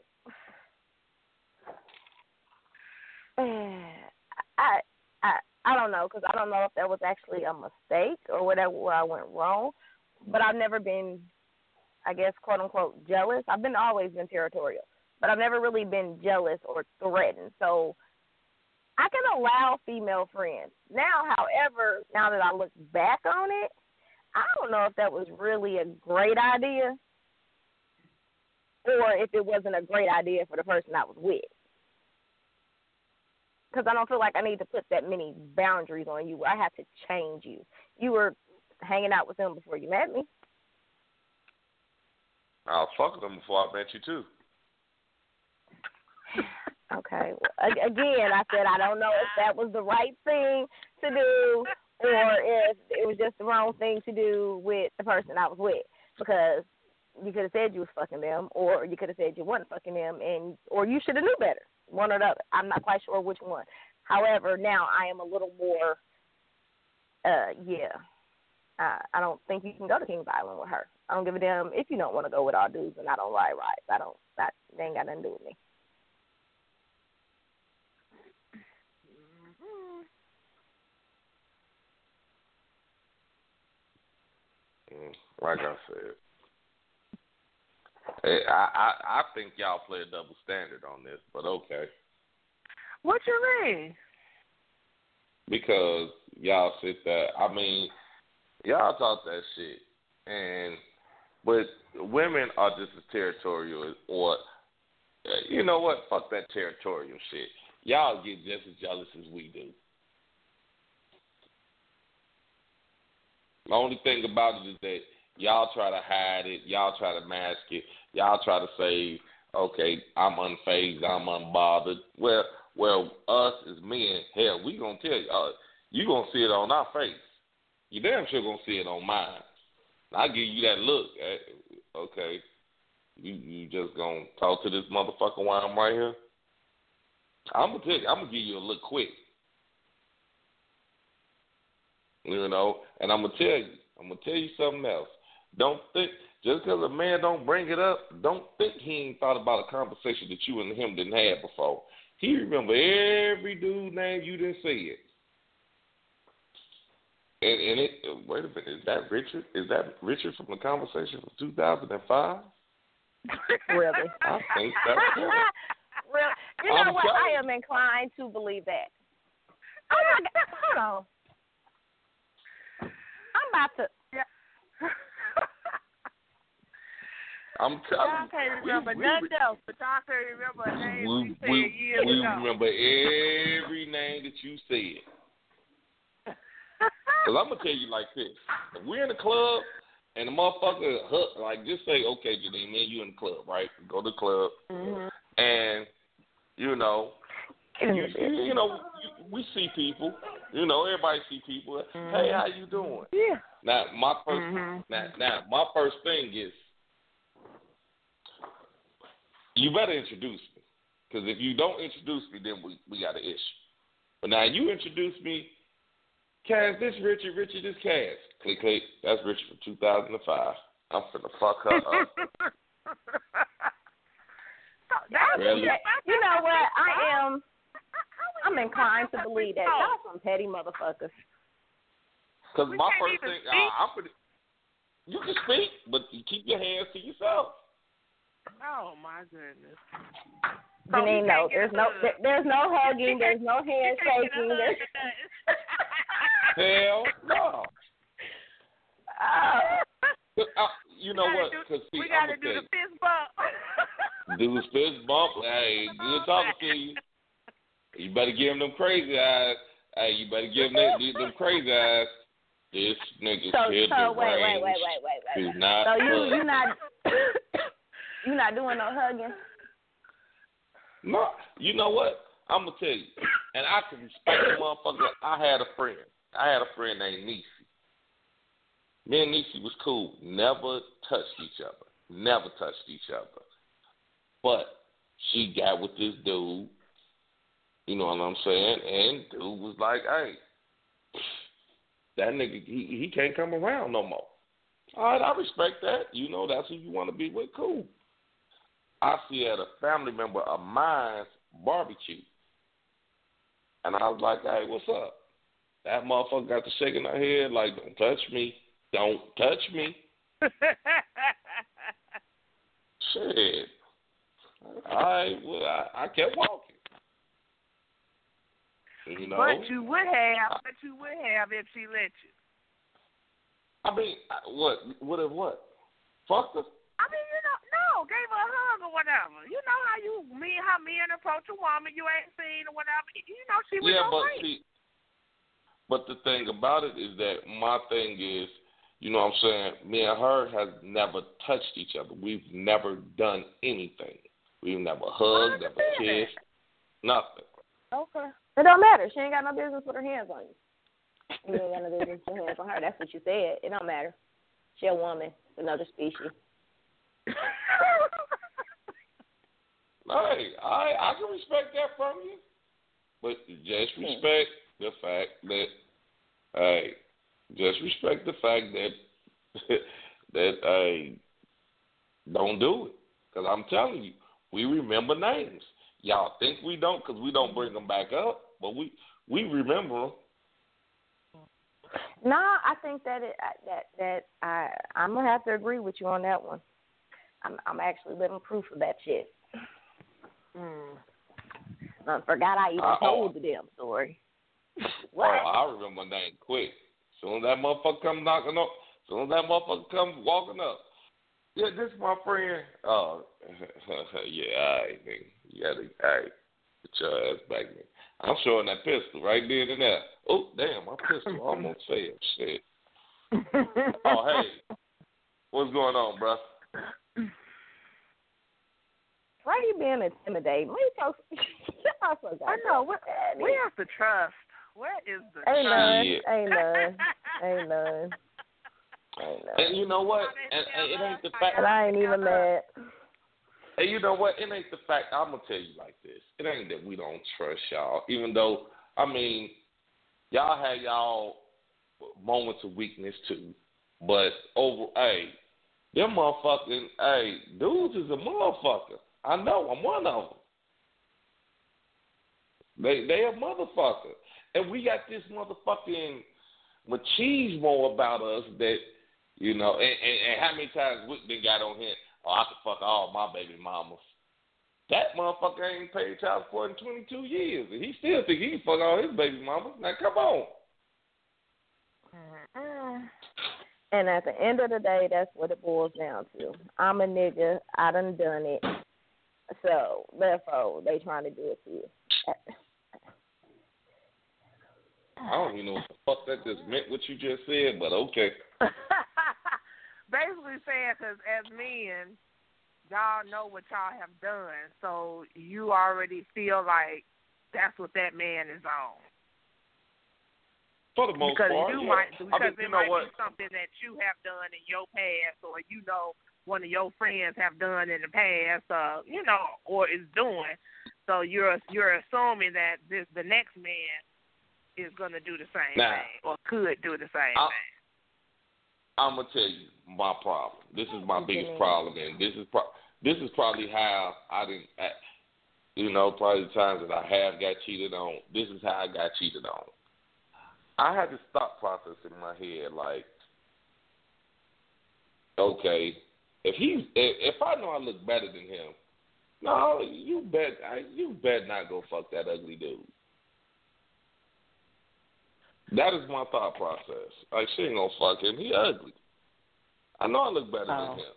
I I I don't because I don't know if that was actually a mistake or whatever where I went wrong. But I've never been, I guess, quote unquote, jealous. I've been always been territorial, but I've never really been jealous or threatened. So I can allow female friends. Now, however, now that I look back on it, I don't know if that was really a great idea or if it wasn't a great idea for the person I was with. Because I don't feel like I need to put that many boundaries on you I have to change you. You were hanging out with them before you met me. I was fucking them before I met you too. Okay. Well, again, I said I don't know if that was the right thing to do or if it was just the wrong thing to do with the person I was with because you could have said you was fucking them or you could have said you wasn't fucking them and or you should have knew better. One or the other. I'm not quite sure which one. However, now I am a little more uh yeah. Uh, I don't think you can go to Kings Island with her. I don't give a damn if you don't want to go with all dudes and I don't ride rides. I don't that they ain't got nothing to do with me. Mm, like I said, hey, I, I I think y'all play a double standard on this, but okay. What you mean? Because y'all sit there. I mean, y'all talk that shit, and but women are just as territorial, or eh, you know what? Fuck that territorial shit. Y'all get just as jealous as we do. The only thing about it is that y'all try to hide it, y'all try to mask it, y'all try to say, okay, I'm unfazed, I'm unbothered. Well, well, us as men, hell, we gonna tell you, uh, you gonna see it on our face. You damn sure gonna see it on mine. I give you that look. Eh, okay, you you just gonna talk to this motherfucker while I'm right here. I'm gonna tell you, I'm gonna give you a look quick. You know, and I'm gonna tell you, I'm gonna tell you something else. Don't think just because a man don't bring it up, don't think he ain't thought about a conversation that you and him didn't have before. He remember every dude name you didn't say it. And, and it wait a minute, is that Richard? Is that Richard from the conversation from 2005? Really? I think that's him. Real. You know I'm what? telling I am inclined to believe that. Oh my God! Hold on. I'm about to. I'm Y'all telling can't you. remember we, nothing we, else, but y'all can't remember a name we, we, years we ago. remember every name that you said. Cause I'm gonna tell you like this: if we're in the club and the motherfucker hook, like just say, okay, Janine, man, you in the club, right? Go to the club, Mhm. and you know, you, you, know, we see people. You know, everybody see people. Hey, how you doing? Yeah. Now, my 1st Mhm. now, now, my first thing is, you better introduce me, because if you don't introduce me, then we we got an issue. But now you introduce me, Cass, this Richard, Richard, this Cass. Click, click. That's Richard from 2005. I'm finna fuck her up. That's Really? You know what? I am. I'm inclined to believe that. Y'all some petty motherfuckers. Because my first thing, speak. I, I'm pretty. You can speak, but you keep your hands to yourself. Oh my goodness. So Janine, no, there's no, there, there's no hugging, there's no We can't get a handshaking. There's. Hell no. uh, Uh, you know We gotta what? do- see, we gotta do the fist bump. do the fist bump. Hey, good talking to you. You better give him them crazy eyes. Hey, you better give him them, them crazy eyes. This nigga so, kid so the wait, wait, range wait, wait, wait, wait, wait. So you, hug. you not, you not doing no hugging. No, you know what? I'm gonna tell you, and I can respect the motherfucker. I had a friend. I had a friend named Nisi. Me and Nisi was cool. Never touched each other. Never touched each other. But she got with this dude. You know what I'm saying? And dude was like, "Hey, that nigga, he he can't come around no more." All right, I respect that. You know, that's who you want to be with. Cool. I see at a family member of mine's barbecue. And I was like, hey, what's up? That motherfucker got to shaking her head like, don't touch me. Don't touch me. Shit. Right, well, I, I kept walking. You know? But you would have, but you would have if she let you. I mean, what? What? If what? Fuck her. I mean, you know, no, gave her a hug or whatever. You know how you me how men approach a woman you ain't seen or whatever. You know she was yeah, your but friend. see, but the thing about it is that my thing is, you know, what I'm saying, me and her has never touched each other. We've never done anything. We've never hugged, never kissed, nothing. Okay. It don't matter. She ain't got no business with her hands on you. You ain't got no business with your hands on her. That's what you said. It don't matter. She a woman, another species. Hey, I I can respect that from you, but just respect the fact that, hey, just respect the fact that that hey, don't do it. Because I'm telling you, we remember names. Y'all think we don't because we don't bring mm-hmm. them back up, but we we remember them. No, I think that it that that I I'm gonna have to agree with you on that one. I'm I'm actually living proof of that shit. Mm. I forgot I even Uh-oh. told the damn story. what? Oh, I remember that quick. Soon as that motherfucker come knocking up, soon as that motherfucker come walking up. Yeah, this is my friend. Oh, yeah, all right, nigga. You gotta, all right, get your ass back, nigga. I'm showing that pistol right then and there. Oh, damn, my pistol almost failed. Shit. Oh, hey, what's going on, bro? Why are you being intimidating? Leave your I forgot. I know. What, that. we have to trust. Where is the Ain't none. Shit. Ain't none. Ain't none. Ain't none. And you know what? And, and it ain't the fact. And I ain't even mad. And you know what? It ain't the fact. I'm gonna tell you like this. It ain't that we don't trust y'all. Even though, I mean, y'all had y'all moments of weakness too. But over, hey, them motherfucking, hey, dudes is a motherfucker. I know. I'm one of them. They they a motherfucker, and we got this motherfucking machismo about us that you know. And, and, and how many times we been got on here? Oh, I could fuck all my baby mamas. That motherfucker ain't paid child support in 22 years, and he still think he can fuck all his baby mamas. Now come on. And at the end of the day, that's what it boils down to. I'm a nigga. I done done it. So therefore, they trying to do it to you. I don't even know what the fuck that just meant. What you just said, but okay. Basically saying, because as men, y'all know what y'all have done, so you already feel like that's what that man is on. For the most because part, you yeah. might I because mean, you it know might what? be something that you have done in your past, or you know one of your friends have done in the past, uh, you know, or is doing. So you're you're assuming that this the next man is going to do the same Now, thing or could do the same I- thing. I'm gonna tell you my problem. This is my What biggest problem, and this is pro- this is probably how I didn't. I, you know, probably the times that I have got cheated on. This is how I got cheated on. I had this thought process in my head, like, okay, if he's if, if I know I look better than him, no, you bet I, you bet not go fuck that ugly dude. That is my thought process. Like she ain't gonna fuck him. He ugly. I know I look better Oh. than him.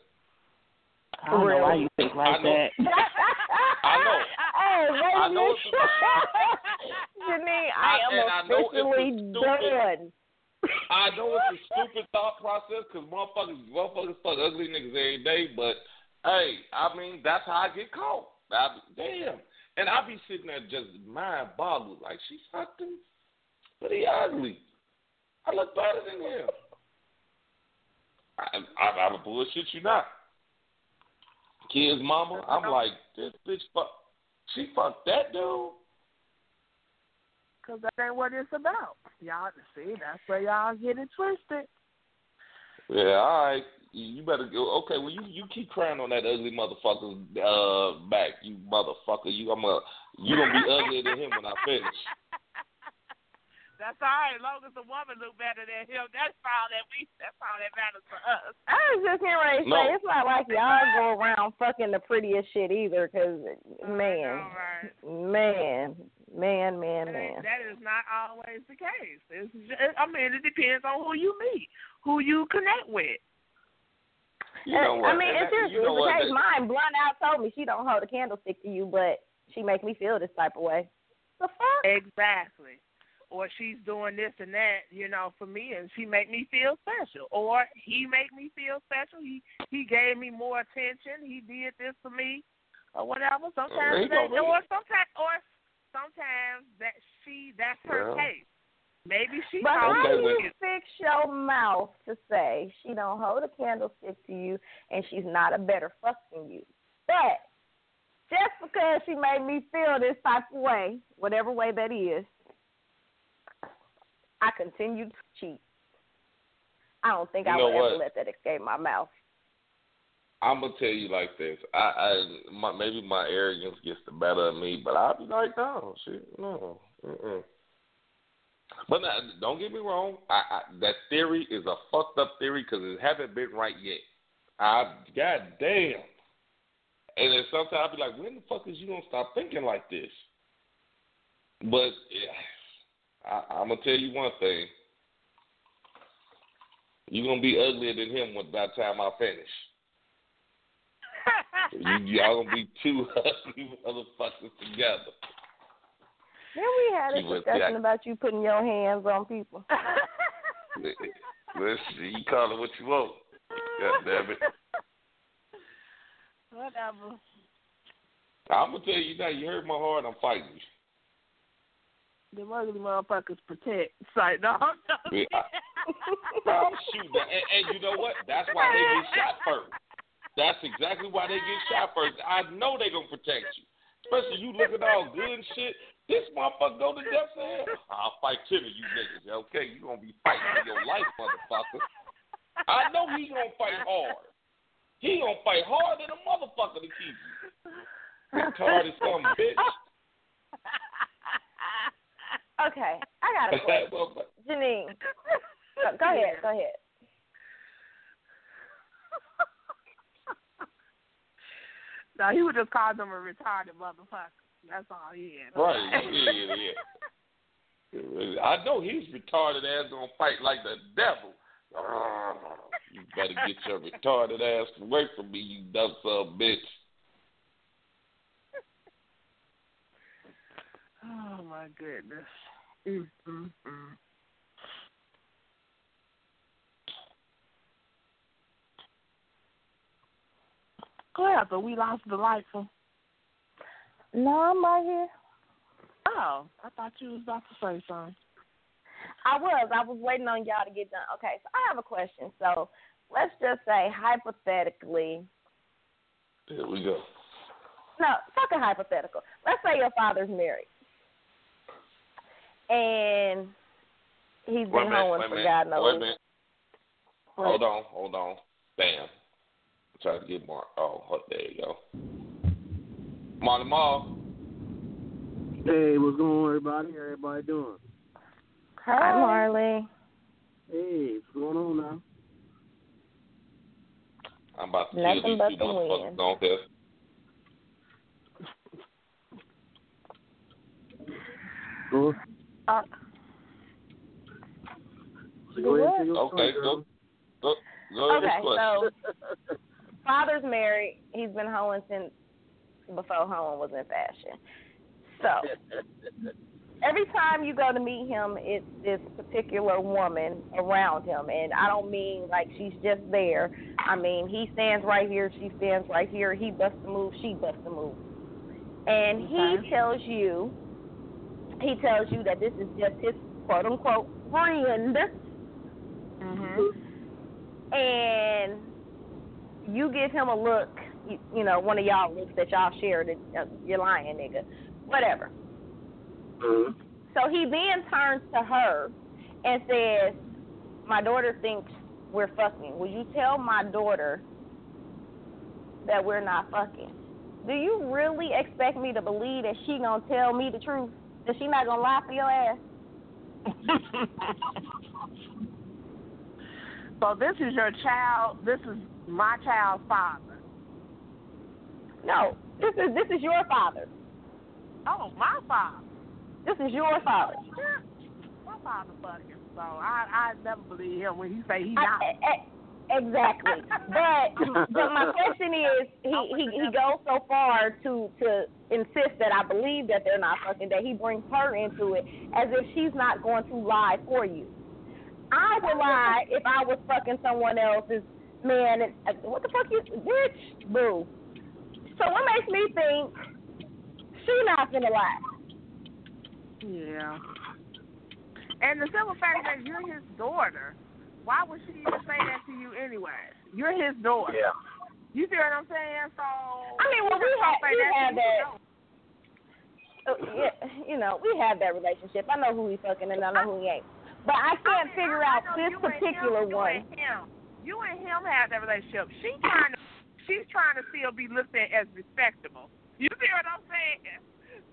I don't know why you think like I know. that. I know. Hey, wait I know it's Janine, I- I am and I know it's a officially done. I know it's a stupid thought process because motherfuckers, motherfuckers fuck ugly niggas every day, but hey, I mean that's how I get caught. I, damn, and I be sitting there just mind boggled, like she fucked him, but he ugly. I look better than him. I, I, I'm a bullshit you not. Kid's mama, I'm like this bitch fuck. She fucked that dude. Because that ain't what it's about. Y'all see, that's where y'all get it twisted. Yeah, all right. You better go. Okay, well you you keep crying on that ugly motherfucker's uh, back, you motherfucker. You I'm a you gonna be uglier than him when I finish. That's all right, as long as the woman look better than him. That's all that we. That's all that matters for us. I was just getting ready to No. say it's not like y'all go around fucking the prettiest shit either, because man, All right. man, man, man, man. That is not always the case. It's just, I mean, it depends on who you meet, who you connect with. You know what, I mean, it's just seriously, you know it's the what? case. Mine, blunt out told me she don't hold a candlestick to you, but she make me feel this type of way. The fuck? Exactly. Or she's doing this and that, you know, for me, and she make me feel special. Or he make me feel special. He he gave me more attention. He did this for me, or whatever. Sometimes, don't they, really- or sometimes, or sometimes that she that's her Well. case. Maybe she But told how Okay, do you fix your mouth to say she don't hold a candlestick to you and she's not a better fuck than you? But just because she made me feel this type of way, whatever way that is, I continue to cheat. I don't think You I would ever let that escape my mouth. I'm gonna tell you like this. I, I my, maybe my arrogance gets the better of me, but I'll be like, no, shit, no. Mm-mm. But now, don't get me wrong. I, I, that theory is a fucked up theory because it hasn't been right yet. I god damn. And then sometimes I'll be like, when the fuck is you gonna stop thinking like this? But yeah, I, I'm gonna tell you one thing. You're gonna be uglier than him by the time I finish. You, y'all gonna be two ugly motherfuckers together. Then we had a discussion about you putting your hands on people. Listen, you call it what you want. God damn it. Whatever. I'm gonna tell you now. You hurt my heart. I'm fighting you. The ugly motherfuckers protect. Sorry, no, no. Yeah, I'm shooting. And, and you know what? That's why they get shot first. That's exactly why they get shot first. I know they gonna protect you. Especially you looking all good and shit. This motherfucker go to death for. I'll fight of you niggas. Okay, you gonna be fighting for your life, motherfucker. I know he gonna fight hard. He gonna fight hard than a motherfucker to keep you. Retarded some bitch. Okay, I got a question. Janine, go, go ahead, go ahead. no, he would just call them a retarded motherfucker. That's all he is. Right, yeah, yeah. I know he's retarded ass gonna fight like the devil. You better get your retarded ass away from me, you dumb son bitch. Oh my goodness. Mm, mm, mm. Go ahead, but we lost the light. No, I'm right here. Oh, I thought you was about to say something. I was. I was waiting on y'all to get done. Okay, so I have a question. So let's just say hypothetically. Here we go. No, fuck a hypothetical. Let's say your father's married, and he's been minute, hoeing for minute, God wait a knows. minute. Hold on, hold on. Bam. I'm trying to get Mark. Oh, there you go. Marty Mall. Hey, what's going on, everybody? How everybody doing? Hi, Marley. Hey, what's going on now? I'm about to Nothing kill but these the two motherfuckers wind. on here. Go, Uh, so go ahead and Okay, go, go, go ahead Okay, so father's married. He's been hoeing since before hoeing was in fashion. So every time you go to meet him, it's this particular woman around him, and I don't mean like she's just there. I mean he stands right here, she stands right here. He busts a move, she busts a move, and he tells you, he tells you that this is just his quote unquote friend, and you give him a look, you, you know, one of y'all looks that y'all shared, uh, you're lying, nigga, whatever. Mhm. So he then turns to her and says, "My daughter thinks we're fucking. Will you tell my daughter that we're not fucking? Do you really expect me to believe that she gonna tell me the truth? That she not gonna lie for your ass? so this is your child. This is my child's father. No, this is this is your father. Oh, my father. This is your father. My father fucking. So I I never believe him when he say he not. I, I, exactly. but but my question is, he he he goes so far to to insist that I believe that they're not fucking. That he brings her into it as if she's not going to lie for you. I would lie if I was fucking someone else's man. And, uh, what the fuck you, bitch, boo. So what makes me think she not gonna lie? Yeah. And the simple fact that you're his daughter, why would she even say that to you anyway? You're his daughter. Yeah. You see what I'm saying? So I mean, well, we have we have that. Uh, yeah, you know, we have that relationship. I know who he fucking and I know who he ain't. But I can't I mean, figure I out this particular him, one. You and him, you and him have that relationship. She trying to, she's trying to still be looked at as respectable. You see what I'm saying?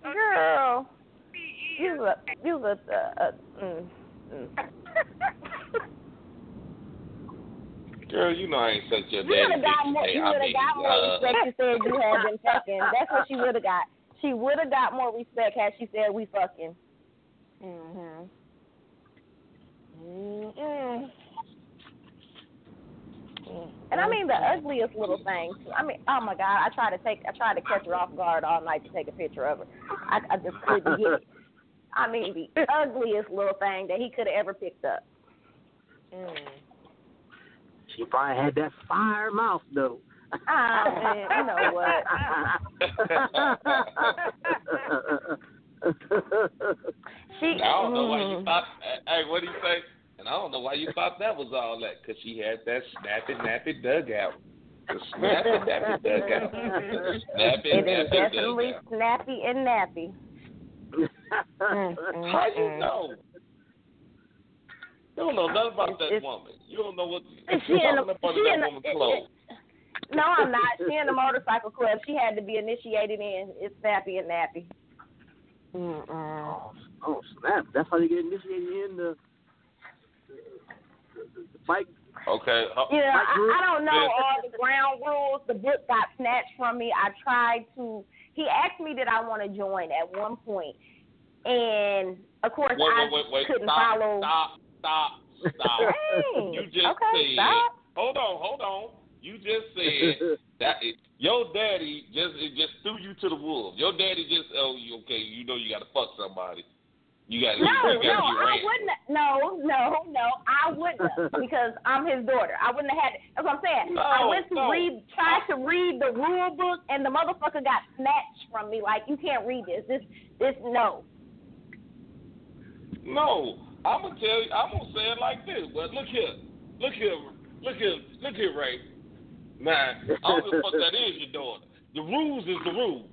So Girl, she you is. a you a uh, uh, mm, mm. Girl, you know I ain't such your You would daddy. have got bitch. more. Hey, You would have got more uh, respect. You said you had been fucking. That's what she would have got. She would have got more respect had she said we fucking. Mm Mhm. Mhm. And I mean the ugliest little things. I mean, oh my god, I tried to take, I tried to catch her off guard all night to take a picture of her. I, I just couldn't get it. I mean, the ugliest little thing that he could have ever picked up. Mm. She probably had that fire mouth though. Ah, man, you know what? She. I don't know why you mm. thought. Hey, what do you say? And I don't know why you thought that was all that, because she had that snappy, nappy dugout. The snappy, nappy dugout. The snappy, It is nappy definitely dugout. snappy and nappy. How you know? You don't know nothing about that It's- woman. You don't know what She you're in talking the- about she that the- woman's it- clothes. No, I'm not. She in the motorcycle club. She had to be initiated in. It's snappy and nappy. Mm-mm. oh, oh snap! That's how you get initiated in the, the, the fight. Okay. uh, You know, I, I don't know Yeah. all the ground rules. The book got snatched from me. I tried to. He asked me did I want to join at one point. point, and of course Wait, I wait, wait, wait. couldn't Stop, follow. stop, stop, stop. Dang. You just okay, said. stop. Hold on, hold on. You just said that it, your daddy just it just threw you to the wolves. Your daddy just oh you okay? You know you got to fuck somebody. You got No, you no, got to get I ran. wouldn't. No, no, no, I wouldn't because I'm his daughter. I wouldn't have had it. That's what I'm saying. I went to no. read, tried to read the rule book, and the motherfucker got snatched from me. Like you can't read this. This, this, no. No, I'm gonna tell you. I'm gonna say it like this. But look here, look here, look here, look here, Ray. Now, I don't give a fuck that is your daughter. The rules is the rules.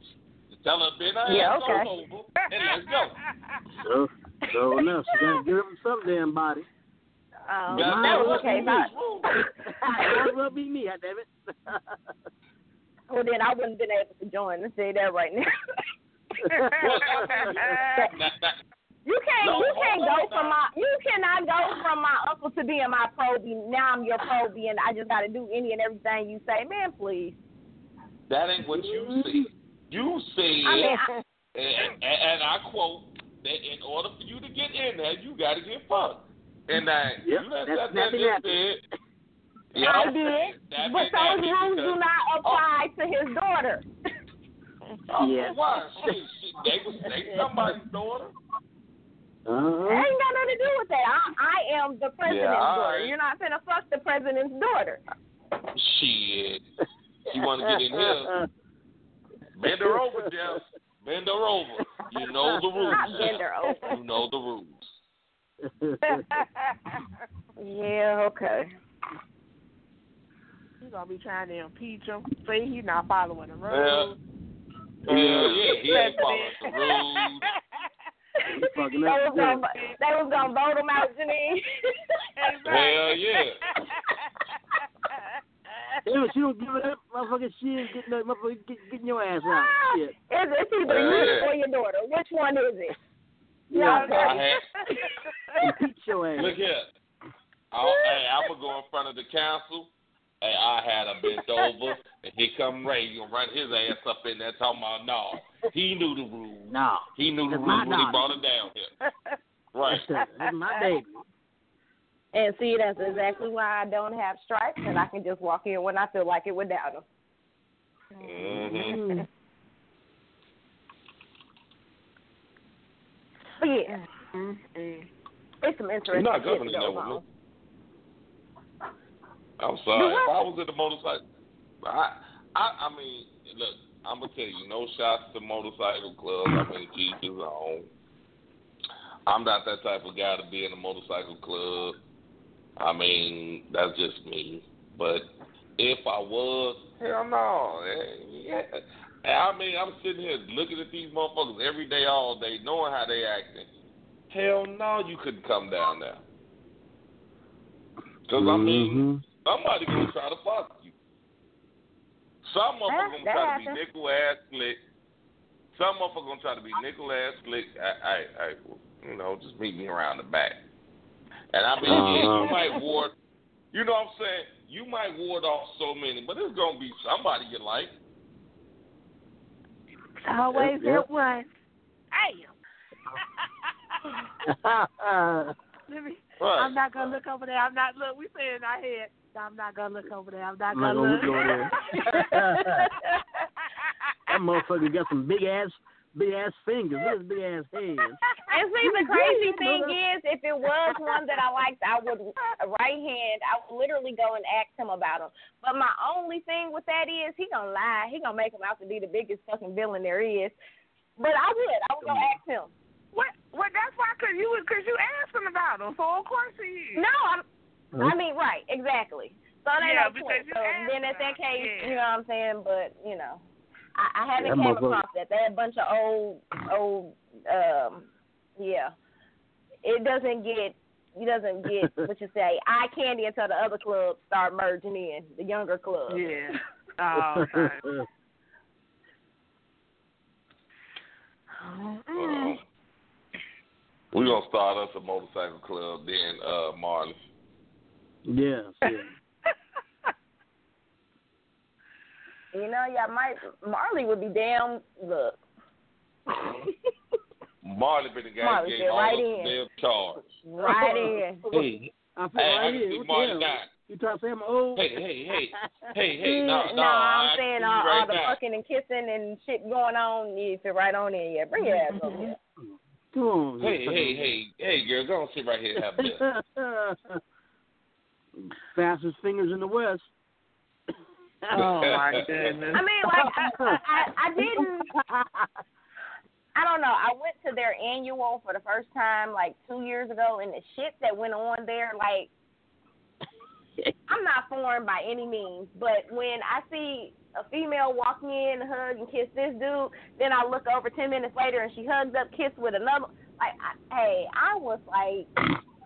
Just tell her been her Yeah, ass okay. on over and let's go. so, so enough. She gotta give him some damn body. You gotta that tell okay. the But, rules. Might as well be me, damn it. well, then I wouldn't have been able to join. Let's say that right now. Well, now, now, You can't No, you can't go on from my you cannot go from my uncle to being my probie. Now I'm your probie and I just gotta do any and everything you say. Man, please. that ain't what you said. You said, I mean I, and, and, and I quote, that in order for you to get in there, you got to get fucked. And uh, Yep, you that, that, that, snappy that nappy. said, I did. that But those rules because- do not apply to his daughter. Oh, Yeah. Why? Shit, shit, they was they somebody's daughter. It Uh-huh. ain't got nothing to do with that. I, I am the president's Yeah, all daughter. right. You're not finna fuck the president's daughter. Shit. You want to get in here? Bend her over, Jeff. Bend her over. You know the rules. Not bend her over. You know the rules. Yeah, okay. He's gonna be trying to impeach him. See, he's not following the Yeah. rules. Hell yeah, he ain't following the rules. He fucking They up was gonna, they was gonna vote him out, Janine. Hell yeah. if she don't give it up, motherfucking shit, getting that motherfucker get, getting your ass out. Ah, shit. It's, it's either you or your daughter. Which one is it? Yeah. I had, Impeach your ass. look here. I, hey, I'm gonna go in front of the council. Hey, I had a bent over, and here come Ray. You gonna run his ass up in there talking about no. He knew the rules. No. He knew the That's rules when he brought it down here. Right. That's, that's my baby. And see, that's exactly why I don't have stripes, and I can just walk in when I feel like it without them. Mm-hmm. Mm. Yeah, Mm-mm. it's some interesting You're not governing that that with me. On. I'm sorry. If I was in the motorcycle, I, I, I mean, look, I'm gonna tell you, no shots to motorcycle clubs. I mean, his own. I'm not that type of guy to be in a motorcycle club. I mean, that's just me. But if I was, hell no. Yeah. I mean, I'm sitting here looking at these motherfuckers every day, all day, knowing how they acting. Hell no, you couldn't come down there. Because I mean, Mhm. Somebody gonna try to fuck you. Some motherfucker That- gonna that try to be nickel ass slick. Some motherfucker gonna try to be nickel ass slick. I, I, I, you know, just meet me around the back. And I mean, yeah, you Uh-huh. might ward, you know what I'm saying? You might ward off so many, but there's gonna be somebody you like. Always Yep, that one. Damn. Let me. Right. I'm not gonna look over there. I'm not look. We say in our head. I'm not gonna look over there. I'm not I'm gonna gonna look. look over That motherfucker got some big ass, big ass fingers. Look at big ass hands. And see, the crazy thing is, if it was one that I liked, I would uh, right hand. I would literally go and ask him about him. But my only thing with that is, he gonna lie. He gonna make him out to be the biggest fucking villain there is. But I would. I would go mm. ask him. What? What? That's why, cause you, cause you asked him about him. So of course he is. No, I'm. I mean, right, exactly. So that Yeah, ain't no point. So then, in that case, yeah. you know what I'm saying. But you know, I, I haven't That came across that. They're a bunch of old, old. um Yeah, it doesn't get. It doesn't get what you say eye candy until the other clubs start merging in the younger clubs. Yeah. Oh, okay. Uh, we gonna start us a motorcycle club then, uh, Marley. Yes, yeah. You know, yeah, might Marley would be damn. Look, Marley been the guy Marley, that gave all right us in. damn charge. right in. Hey, I feel hey, I right can here. see Marley the hell? now. You trying to say I'm old? Hey, hey, hey, hey, hey, no, no, no, I'm I saying see all, you right all the now. fucking and kissing and shit going on. You fit right on in. Yeah, bring your ass over here. Come on. Hey, hey, hey, hey, girl, go and sit right here and have this. Fastest fingers in the West. Oh my goodness. I mean, like I, I, I, I didn't. I don't know. I went to their annual for the first time like two years ago, and the shit that went on there, like, I'm not foreign by any means, but when I see a female walk in, and hug and kiss this dude, then I look over ten minutes later and she hugs up, kiss with another. Like, I, hey, I was like,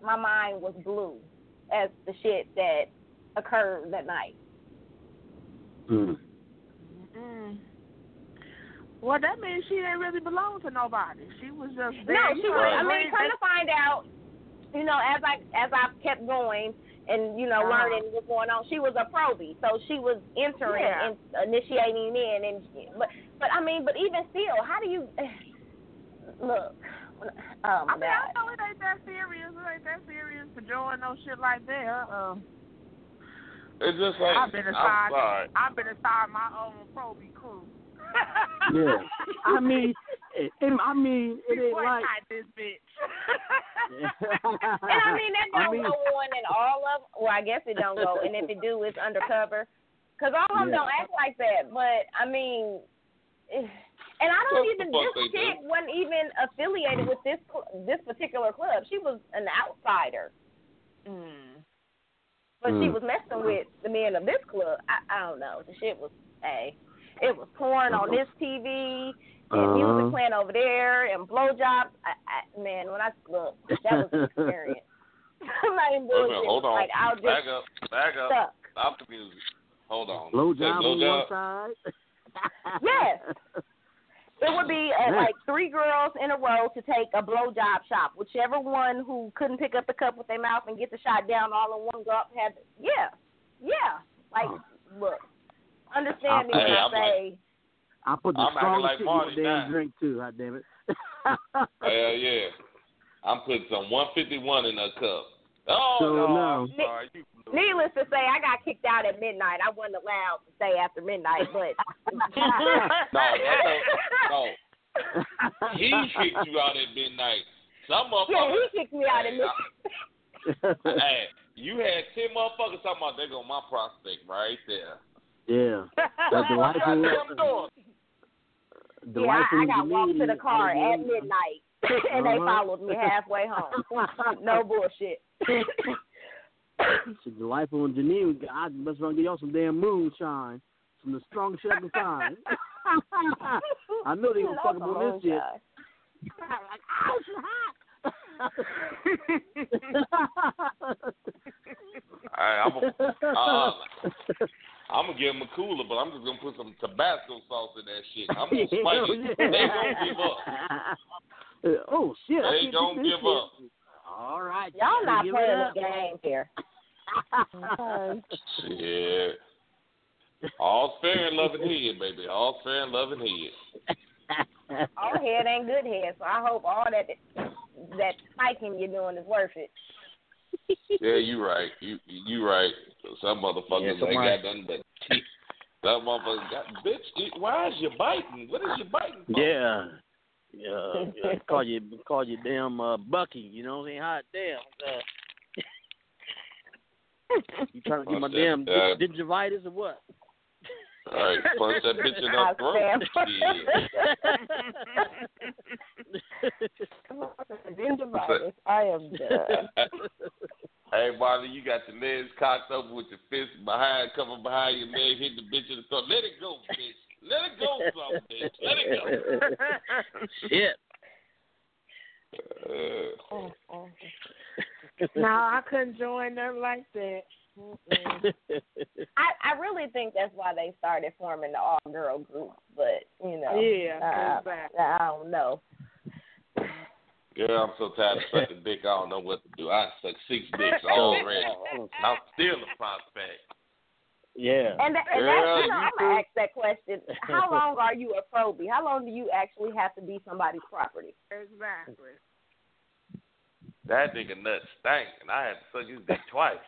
my mind was blue as the shit that occurred that night. Mm. Well, that means she didn't really belong to nobody. She was just there. No, she know, was. I mean, come to find out, you know, as I as I kept going and you know Uh-huh. learning what's going on, she was a probie, so she was entering Yeah. and initiating in, and but but I mean, but even still, how do you look? Oh I mean, I know it ain't that serious. It ain't that serious to join no shit like that. Uh, It's just like, I've been I'm inside. I've been inside my own probie crew. Yeah. I mean, it, it, I mean, it ain't like. this bitch. And I mean that don't mean- go on in all of. Well, I guess it don't go, and if it do, it's undercover. Cause all of them Yeah. don't act like that. But I mean, eh, and I don't even. This they chick wasn't even affiliated with this this particular club. She was an outsider, mm. but she Mm. was messing with the men of this club. I, I don't know. The shit was a. It was porn on this TV and Uh-huh. music playing over there and blowjobs. I, I, man, when I look, that was an experience. I'm not even Wait minute, hold on. Like I was back up, back up. stuck. Stop the music. Hold on. Blow Say blow on job? one side. Yes. It would be uh, Yeah. like three girls in a row to take a blowjob shot. Whichever one who couldn't pick up the cup with their mouth and get the shot down all in one gulp had. Yeah, yeah. Like, look, understand me when I I'm say. I put the I'm strongest like shit in your now. damn drink too. God damn it. Hell yeah. I'm putting some 151 in a cup. Oh So, no, no. I'm sorry. You. Needless to say, I got kicked out at midnight. I wasn't allowed to stay after midnight, but No, that's a, no. He kicked you out at midnight. Some yeah, he kicked me out at midnight. hey, you had ten motherfuckers talking about they go my prospect right there. yeah. That's the wife Goddamn who, the yeah, wife I, I got walked to the car at midnight, and they Uh-huh. followed me halfway home. No bullshit. She's delightful and Janine, I must run get y'all some damn moonshine. Some of the strongest shit I can find. I know they gonna Love fuck the up on this shit. moonshine. like, ow, she's hot. Hey, I'm a, uh, I'm gonna give them a cooler, but I'm just gonna put some Tabasco sauce in that shit. I'm gonna spike it. They gonna give up. oh shit! They can't gonna do this give shit. up. All right, Y'all not playing up. with games here. Yeah. All's fair in love and head, baby. All's fair in love and head. All head ain't good head, so I hope all that that spiking you're doing is worth it. Yeah, you right. You you right. Some motherfuckers Yeah, ain't got nothing but teeth. Some motherfuckers got bitch. Why is you biting? What is you biting? For? Yeah. Yeah, yeah. call you call you damn uh, Bucky, you know what I'm saying? Hot damn. Uh, you trying to get my damn that, uh, gingivitis or what? All right, punch that bitch in her throat. damn. Shit. Gingivitis. I am done. hey, Marley, you got your legs cocked up with your fist behind, coming behind your leg, hitting the bitch in the throat. Let it go, bitch. Let it go, some bitch. Let it go. Shit. Uh, no, I couldn't join them like that. Mm-mm. I I really think that's why they started forming the all girl group, but you know, Yeah, uh, exactly. I don't know. girl, I'm so tired of sucking dick. I don't know what to do. I suck six dicks already. I'm still a prospect. Yeah. And that, and Girl, that's, you know, you I'm gonna ask that question. How long are you a probie? How long do you actually have to be somebody's property? Exactly. That nigga nuts stank, and I had to suck his dick twice.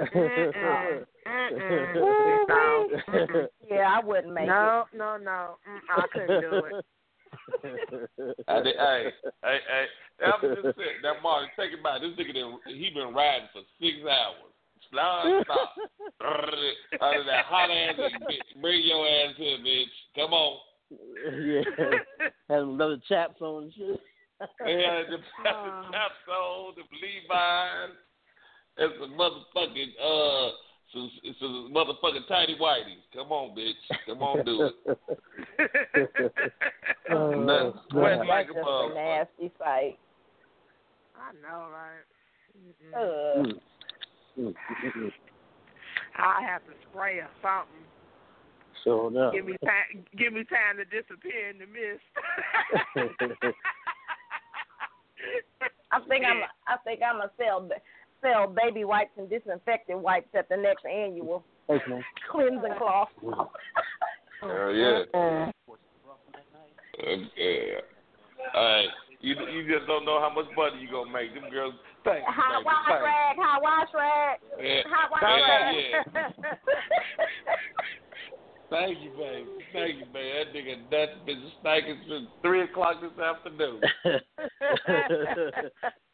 Mm-mm. Mm-mm. No. Yeah, I wouldn't make it. No, no, no. Mm, I couldn't do it. I did, hey, hey, hey. I'm just saying. Now, Marty, take it back. This nigga, done, he been riding for six hours. Non-stop. Out of that hot ass bitch. Bring your ass here, bitch. Come on. yeah. Had another chaps on and shit. They had the Uh. chaps on, the Levi's, and a motherfucking, uh, some, some motherfucking tiny whitey. Come on, bitch. Come on, do it. Nothing sweat That's like a just a nasty sight. I know, right? Mm-mm. Mm. I have to spray or something. So no. Give me time. Give me time to disappear in the mist. I think I'm. I think I'm gonna sell ba- sell baby wipes and disinfectant wipes at the next annual Thanks, man. cleansing cloth. Hell yeah. Uh, yeah. All right. You you just don't know how much money you gonna make. Them girls, thank you, Hot wash rag, hot wash rag, you. Yeah. hot wash Yeah, rag. yeah. Thank you, baby. Thank you, man. That nigga nuts been stinking since three o'clock this afternoon.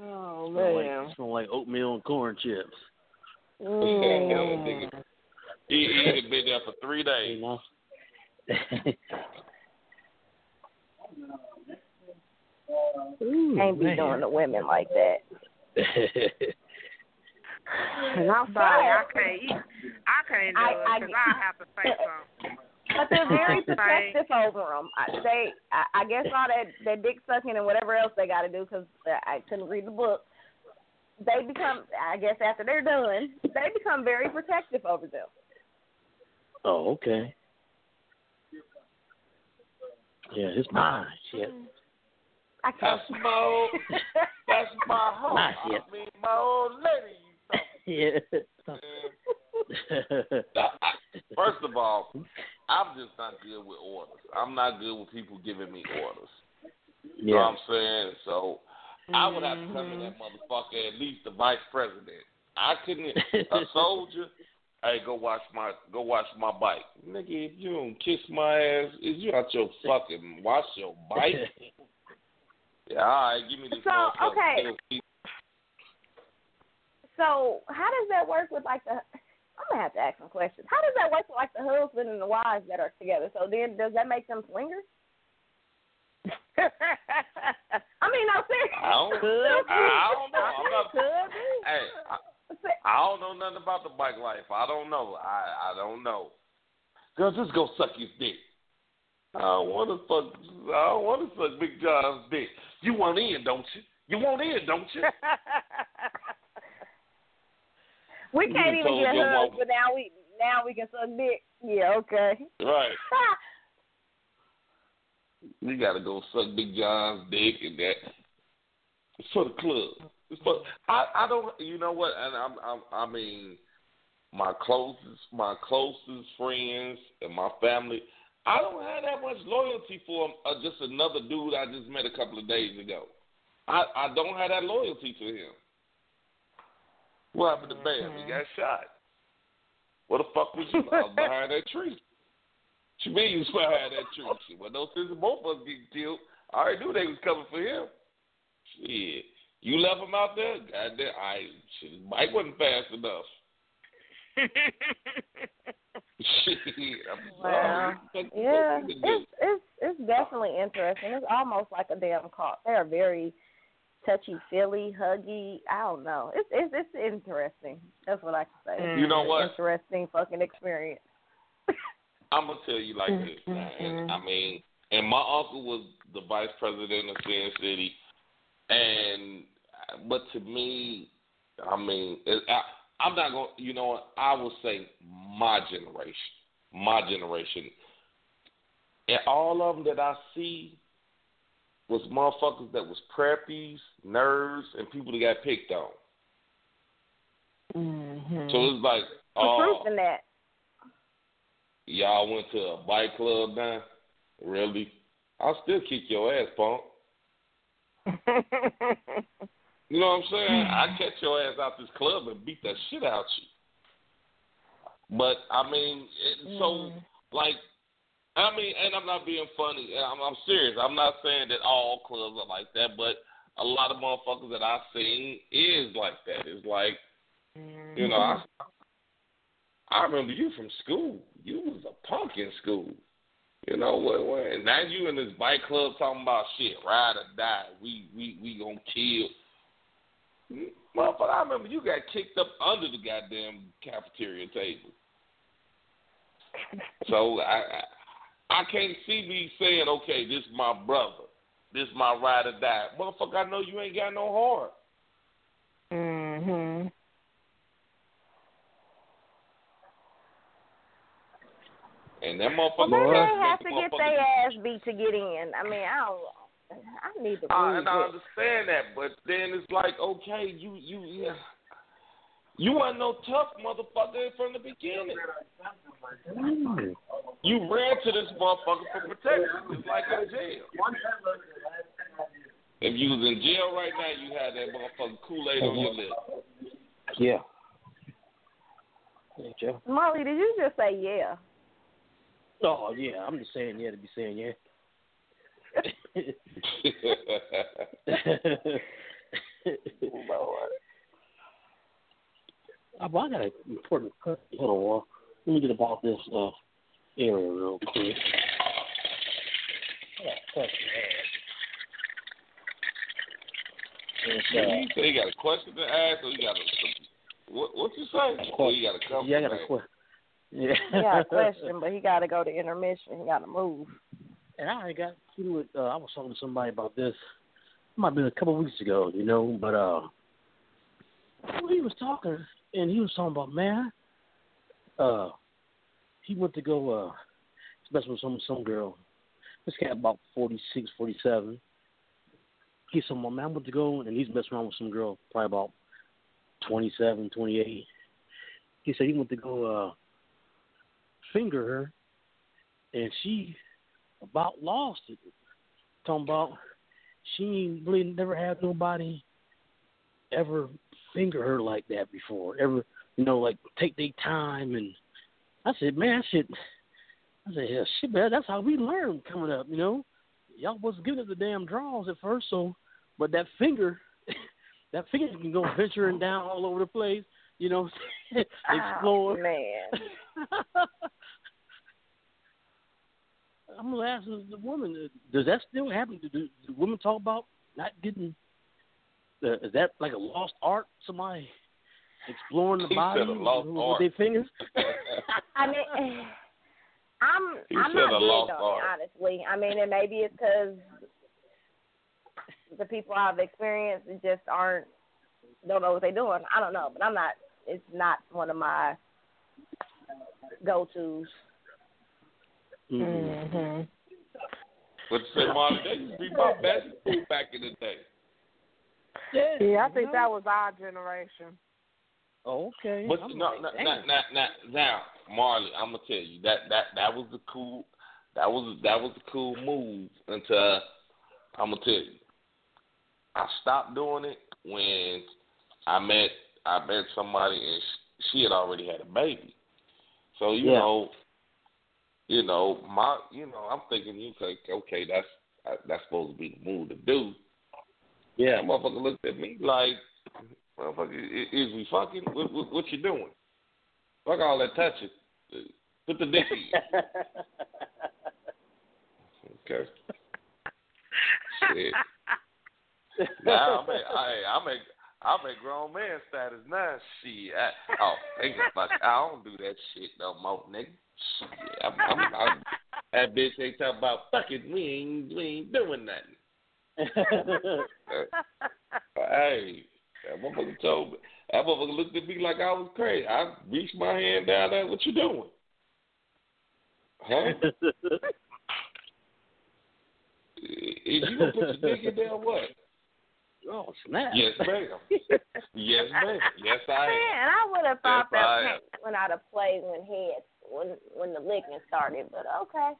oh Smell man. like, smell like oatmeal and corn chips. That nigga, he he had been there for three You days. know. Can't be doing the women like that. And I'm sorry, I can't eat. I can't do I- it I- because I, have to say something. But they're very Right. protective over them. I, they, I, I guess all that that dick sucking and whatever else they got to do because I couldn't read the book. they become. I guess after they're done, they become very protective over them. Oh, okay. Yeah, it's mine. Shit. I can't. That's my old, that's my home. Nah, I shit. mean, my old lady. Yeah. I- I- First of all, I'm just not good with orders. I'm not good with people giving me orders. You know what. I'm saying? So I would have to come to that mm-hmm. motherfucker at least the vice president. I couldn't a soldier. Hey, go watch my go watch my bike, nigga. If you don't kiss my ass, is you out your fucking watch your bike? yeah, all right, give me this. So, okay. So how does that work with like the? I'm gonna have to ask some questions. How does that work like the husband and the wives that are together? So then, does that make them swingers? I mean, no, seriously. I don't. I don't know. I'm not, Could be. hey, I, I don't know nothing about the bike life. I don't know. I I don't know. Girl, just go suck his dick. I don't want to fuck. I don't want to suck Big John's dick. You want in, don't you? You want in, don't you? we You can't even get hugs, but now we now we can suck dick. Yeah, okay. right. We gotta go suck Big John's dick and that. It's for the club. It's for I. I don't. You know what? And I'm. I'm I mean, my closest, my closest friends and my family. I don't have that much loyalty for uh, just another dude I just met a couple of days ago. I I don't have that loyalty to him. What happened to Bam? He got mm-hmm. shot. What the fuck was you I was behind that tree? You mean you was behind that tree? Shit, well, no sense of both of us getting killed. I already knew they was coming for him. Shit. You left him out there? Goddamn, I shit, bike wasn't fast enough. Shit, I'm sorry. Yeah, it's it's it's definitely interesting. It's almost like a damn call. They are very touchy feely, huggy. I don't know. It's it's it's interesting. That's what I can say. You know what? Interesting fucking experience. I'm gonna tell you like this, man. Mm-hmm. I mean, and my uncle was the vice president of Sin City, and but to me, I mean, it, I, I'm not going. to You know what? I will say my generation, my generation, and all of them that I see was motherfuckers that was preppies, nerds, and people that got picked on. Mm-hmm. So it's like, the oh, truth in that. Y'all went to a bike club now? Really? I'll still kick your ass, punk. You know what I'm saying? I catch your ass out this club and beat the shit out you. But I mean, it, so like, I mean, and I'm not being funny. I'm, I'm serious. I'm not saying that all clubs are like that, but a lot of motherfuckers that I've seen is like that. It's like, you know, I, I remember you from school. You was a punk in school. You know what? and now you in this bike club talking about shit, ride or die. We we we gonna kill. Motherfucker, I remember you got kicked up under the goddamn cafeteria table. So I, I I can't see me saying, okay, this is my brother, this is my ride or die. Motherfucker, I know you ain't got no heart. Mm-hmm. And that motherfucker. Well, they have to get their ass beat to get in. I mean, I don't. I need to. Uh, and I it. understand that, but then it's like, okay, you you yeah. You wasn't no tough motherfucker from the beginning. You ran to this motherfucker for protection, just like in jail. If you was in jail right now, you had that motherfucking Kool Aid on your lip. Yeah. Yeah, Joe. Molly, did you just say yeah? Oh yeah, I'm just saying yeah to be saying yeah. But I got an important question. Hold on, Wal. let me get about this uh, area real quick. I got a question. Uh, you say you got a question to ask, or you got a what? What you say? Or you got a couple? yeah, I got a question. Yeah. He got a question, but he got to go to intermission. He got to move. And I got through it. Uh, I was talking to somebody about this. It might have been a couple of weeks ago, you know. But uh, well, he was talking, and he was talking about man. Uh, he went to go uh, mess with some some girl. This guy about forty six, forty seven. He's some man. I went to go, and he's messing around with some girl, probably about twenty seven, twenty eight. He said he went to go uh, finger her, and she about lost it. Talking about she ain't really never had nobody ever finger her like that before. Ever, you know, like take their time and I said, man, shit. I said, yeah, shit, man, that's how we learn coming up, you know. Y'all wasn't giving us the damn draws at first, so but that finger, that finger can go venturing down all over the place, you know, ah, explore. Oh, man. I'm gonna ask the woman, does that still happen? Do, do, do women talk about not getting? Uh, is that like a lost art? Somebody exploring the He body said a lost with, art. their fingers? I mean, I'm He I'm not a big lost on art. it, honestly. I mean, and maybe it's because the people I've experienced just aren't don't know what they're doing. I don't know, but I'm not. It's not one of my go tos. Mm-hmm. But you say, Marley, that used to be my best food back in the day. Yeah, I think that was our generation. Oh, okay. But I'm no, like, no, no, no, no, now, Marley, I'm gonna tell you that that that was the cool, that was that was the cool move until I'm gonna tell you, I stopped doing it when I met I met somebody and sh- she had already had a baby, so you Yeah. know, you know my you know I'm thinking you okay okay that's uh, that's supposed to be the move to do. Yeah. Motherfucker looked at me like, motherfucker, is we fucking? What, what, what you doing? Fuck all that touching. Put the dick. Okay. Shit. Now I'm I, I'm at, I'm at grown man status now. Shit. I, oh, think about I don't do that shit no more, nigga. Shit. I'm, I'm, I'm, that bitch ain't talking about fucking. We ain't, we ain't doing nothing. Hey, that motherfucker told me. That motherfucker looked at me like I was crazy. I reached my hand down there. What you doing? Huh? Is you gonna put your dick in there? or What? oh snap! Yes, ma'am. Yes, ma'am. Yes, I am. Man, I would have thought Yes, that went out of play when head when when the licking started, but okay.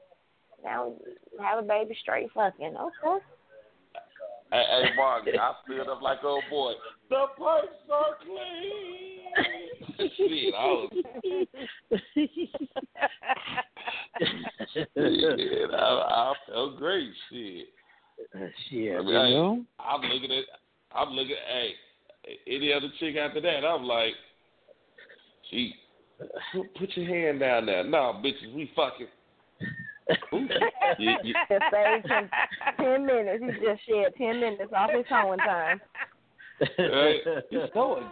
Now have a baby straight fucking. Okay. Hey, hey I filled up like old boy. The pipes are clean. Shit, I was. Shit, I, I felt great. Shit. Shit, I mean, you I-. I'm looking at, I'm looking at, hey, any other chick after that, I'm like, she, put, put your hand down there. No, bitches, we fucking. Ooh, you, you, Just saved him ten minutes. He just shed ten minutes off his hoeing time. Right. You're so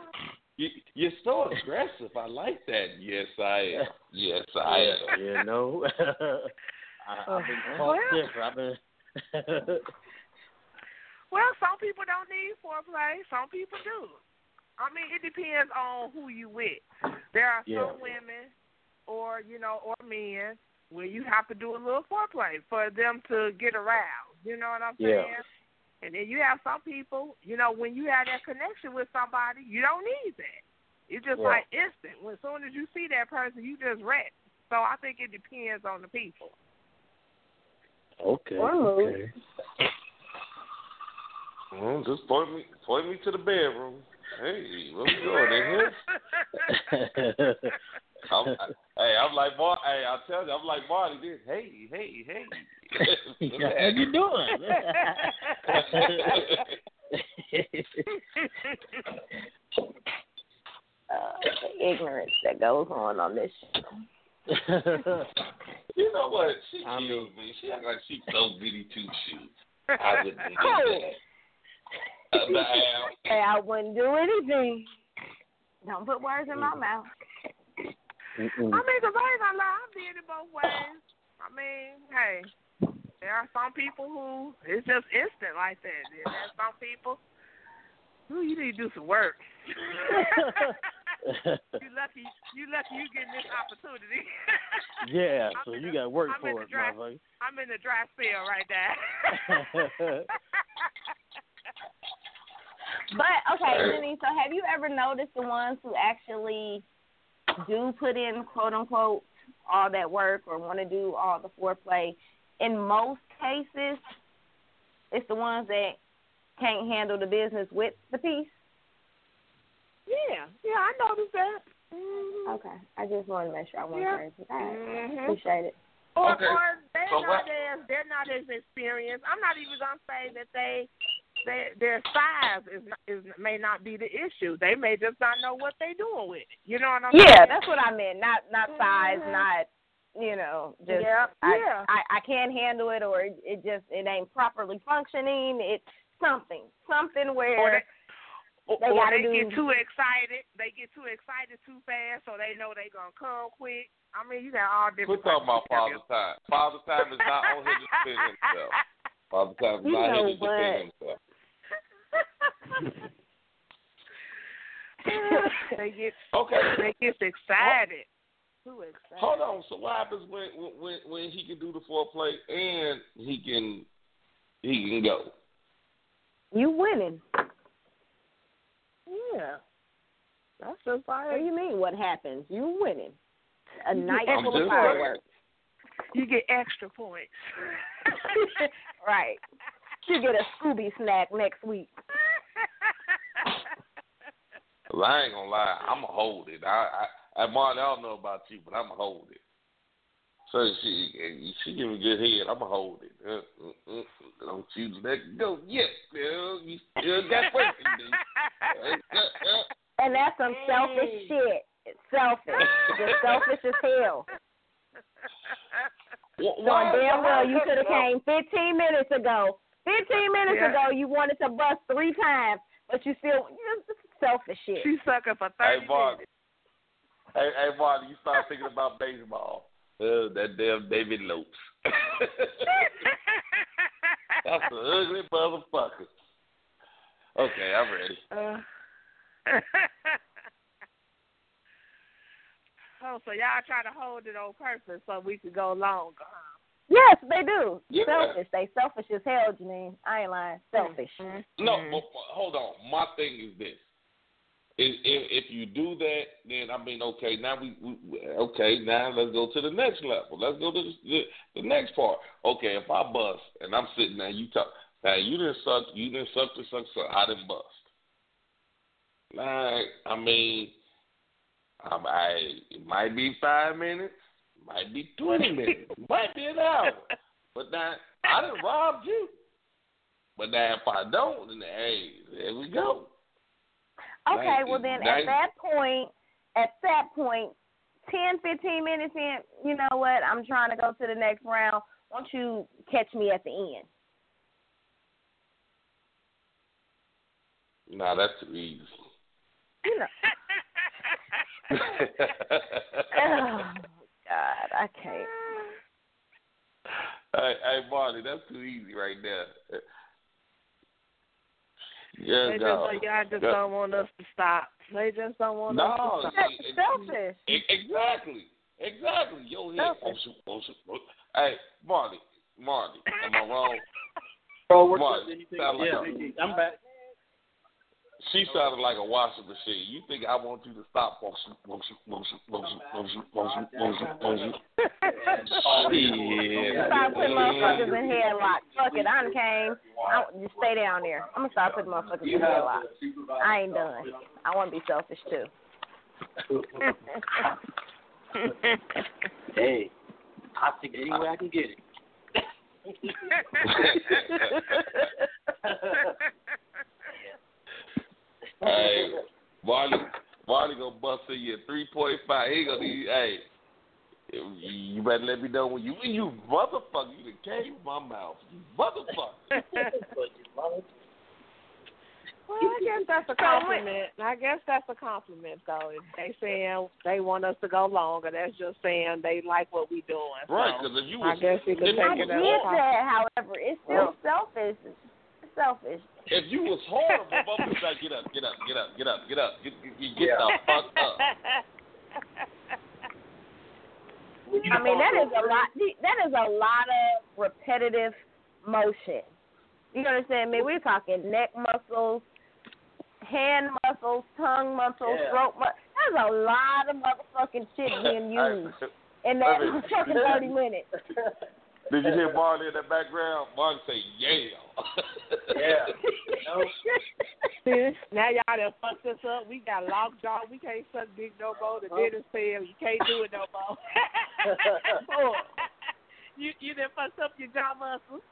you, you're so aggressive. I like that. Yes, I am. Yes, I am. you know. I, I've been uh, Well- different. I've been. Well, some people don't need foreplay. Some people do. I mean, it depends on who you with. There are Yeah. some women, or you know, or men, where you have to do a little foreplay for them to get aroused. You know what I'm Yeah. saying? And then you have some people, you know, when you have that connection with somebody, you don't need that. It's just Yeah. like instant. When as soon as you see that person, you just ready. So I think it depends on the people. Okay. Whoa. Okay. Well, just point me, point me to the bedroom. Hey, what we doing in here? I'm, I, hey, I'm like Mar. Hey, I tell you, I'm like Marty. This. Hey, hey, hey. How you doing? Uh, the ignorance that goes on on this show. you know what? She I mean- kills me. She act like she so bitty two shoes. I wouldn't do that. But, Hey, I wouldn't do anything. Don't put words in my mouth. Mm-mm. I mean, 'cause I ain't gonna lie, I did it both ways. I mean, hey, there are some people who it's just instant like that. Then there's some people Ooh, you need to do some work. you lucky. You lucky. You getting this opportunity. yeah, I'm so you got work I'm for it, dry- motherfucker. I'm in the dry spell right now. But okay, Jenny. So have you ever noticed the ones who actually do put in quote unquote all that work or want to do all the foreplay? In most cases, it's the ones that can't handle the business with the piece. yeah, yeah, I noticed that. Mm-hmm. Okay, I just wanted to make sure I wasn't Yeah. crazy. All right, Mhm. appreciate it. Or, Okay. or they're So not what- as they're not as experienced. I'm not even gonna say that they, they their size is not, is may not be the issue. They may just not know what they're doing with it. You know what I'm saying? Yeah, that's what I meant. Not not size, Mhm. not you know, just Yeah, I, yeah. I I can't handle it or it, it just it ain't properly functioning. It's something, something where they, or, They or gotta they do- get too excited. They get too excited too fast, so they know they're gonna come quick. I mean, you got all different. Quit talking about Father Time. Father Time is not on here to defend himself. Father Time is You not know here to defend himself. they get Okay. they get excited. Too excited. Hold on. So what happens when when when he can do the foreplay and he can he can go? you winning. Yeah. That's just What do you mean? What happens? You winning. A night full of just fireworks. you get extra points. right. You get a Scooby snack next week. Well, I ain't gonna lie. I'ma hold it. I I, I Marty, I don't know about you, but I'ma hold it. So she she give me good head. I'ma hold it. Uh, uh, uh, don't you let it go yet. Girl. You still got work to do. Uh, uh, uh. And that's some selfish shit. It's selfish. You're selfish as hell. Wh- Knowing why- damn well you is could have came 15 minutes ago. 15 minutes Yeah. ago you wanted to bust three times, but you still you're just selfish shit. She's sucking for Hey, thirty Marty. minutes. Hey, hey, Marty, you start thinking about baseball. Uh, that damn David Lopes. That's an ugly motherfucker. Okay, I'm ready. Uh, oh, so y'all try to hold it on purpose so we could go longer. Yes, they do. Yeah. Selfish. They selfish as hell, Janine. I ain't lying. Selfish. No, but, but hold on. My thing is this: if, if you do that, then I mean, okay, now we, we okay, now let's go to the next level. Let's go to the, the, the next part. Okay, if I bust and I'm sitting there, you talk. Now you didn't suck. You didn't suck the suck. So I didn't bust. Like I mean, I, I it might be five minutes, might be twenty minutes, might be an hour. But now I done robbed you. But now if I don't, then hey, there we go. Okay, well then at that point, at that point, ten, fifteen minutes in, you know what? I'm trying to go to the next round. Won't you catch me at the end? Nah, that's too easy. Know. oh God, I can't. hey, hey, Marty, that's too easy right there. Yeah, They just, no. y'all just Yeah. don't want us to stop. They just don't want No, us to stop. That's it- selfish. Exactly. Exactly. Yo, head. Oh, shit, oh, shit. Hey, Marty. Marty, am I wrong? Bro, what's Marty, up? Anything? sound like Yeah, I'm back. She sounded like a washing machine. You think I want you to stop washing, washing, washing, washing, washing, washing, washing, washing? Shit. Start putting motherfuckers in headlocks. Fuck it, I done came. I, just stay down there. I'm gonna start putting motherfuckers in headlocks. I ain't done. I want to be selfish too. Hey, I take it any way I can get it. Hey, Marty, Marty gonna bust in you three point five. He gonna need. Hey, you better let me know when you when you motherfucker. You done came in my mouth. You motherfucker. Well, I guess that's a compliment. I guess that's a compliment, though. If they saying they want us to go longer, that's just saying they like what we doing. Right, So, because if you I guess you could take I it get as a that, however, it's still selfish. It's selfish. If you was horrible, Bubba was like, get up, get up, get up, get up, get up, get, get, get the fuck up. I mean, that is a lot. That is a lot of repetitive motion. You understand me? We're talking neck muscles, hand muscles, tongue muscles, Yeah. throat muscles. There's a lot of motherfucking shit being used in that fucking 30 minutes. Did you hear Marley in the background? Marley say, yeah. Yeah. now y'all done fucked us up. We got locked jaw. We can't suck dick no more. The dentist said you can't do it no more. Boy, you you done fucked up your jaw muscles.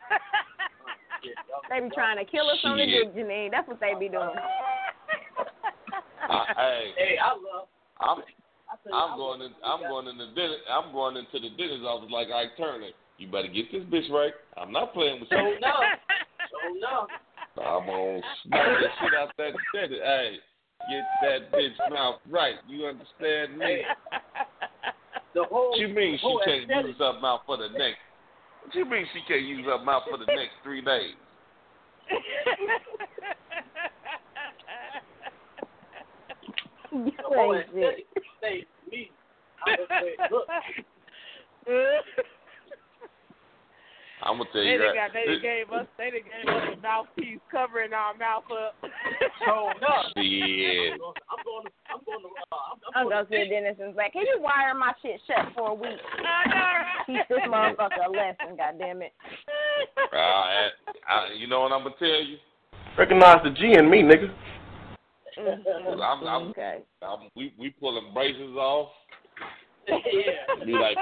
They be trying to kill us on the Shit. dick, Janine. That's what they be doing. Uh, hey, Hey, I love. I'm I tell you, I'm going love in. I'm going in the dentist. I'm going into the dentist office like Ike Turner. You better get this bitch right. I'm not playing with So you. no. So no. I'm gonna smack the shit out that dentist. Hey, get that bitch mouth right. You understand me? Hey. The whole. What you mean she can't aesthetic- use her mouth for the next? What you mean she can't use her mouth for the next three days? You The whole ain't shit. aesthetic say me. I would say, look, I'm gonna tell they you done that. got they done gave us they done gave us a mouthpiece covering our mouth up. so no. Shit. I'm going. To, I'm going to. Uh, I'm, I'm I'm gonna see a dentist and say, "Can you wire my shit shut for a week? Teach this motherfucker a lesson, goddamn it." Uh, I, I, you know what I'm gonna tell you? Recognize the G in me, nigga. Mm-hmm. I'm, I'm, Okay. I'm, we we pulling braces off. yeah. Be like,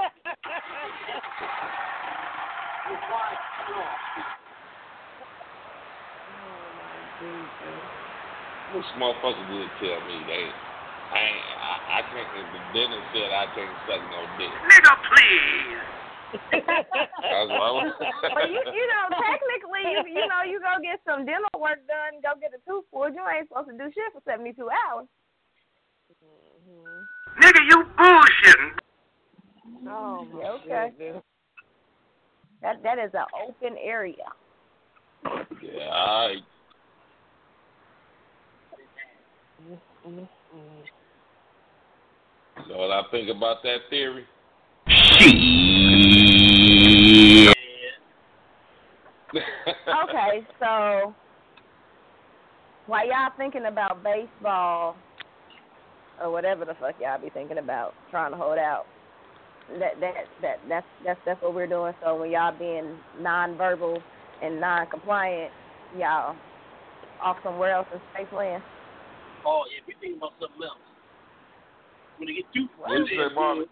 which motherfucker would tell me they? I ain't, I, I can't. If the dentist said I can't suck no dick. Nigga, please. That's what I was. But you, you know, technically, if you know you go get some dental work done, go get a tooth pulled, you ain't supposed to do shit for 72 hours. Nigga, you bullshitting. Oh Yeah, okay. That that is an open area. yeah, all right. So what I think about that theory? Okay, so while y'all thinking about baseball or whatever the fuck y'all be thinking about, trying to hold out, that that that that's that's that's what we're doing. So when y'all being nonverbal and non-compliant, y'all off somewhere else in space land. Oh yeah, we thinking about something else. When they get too What you?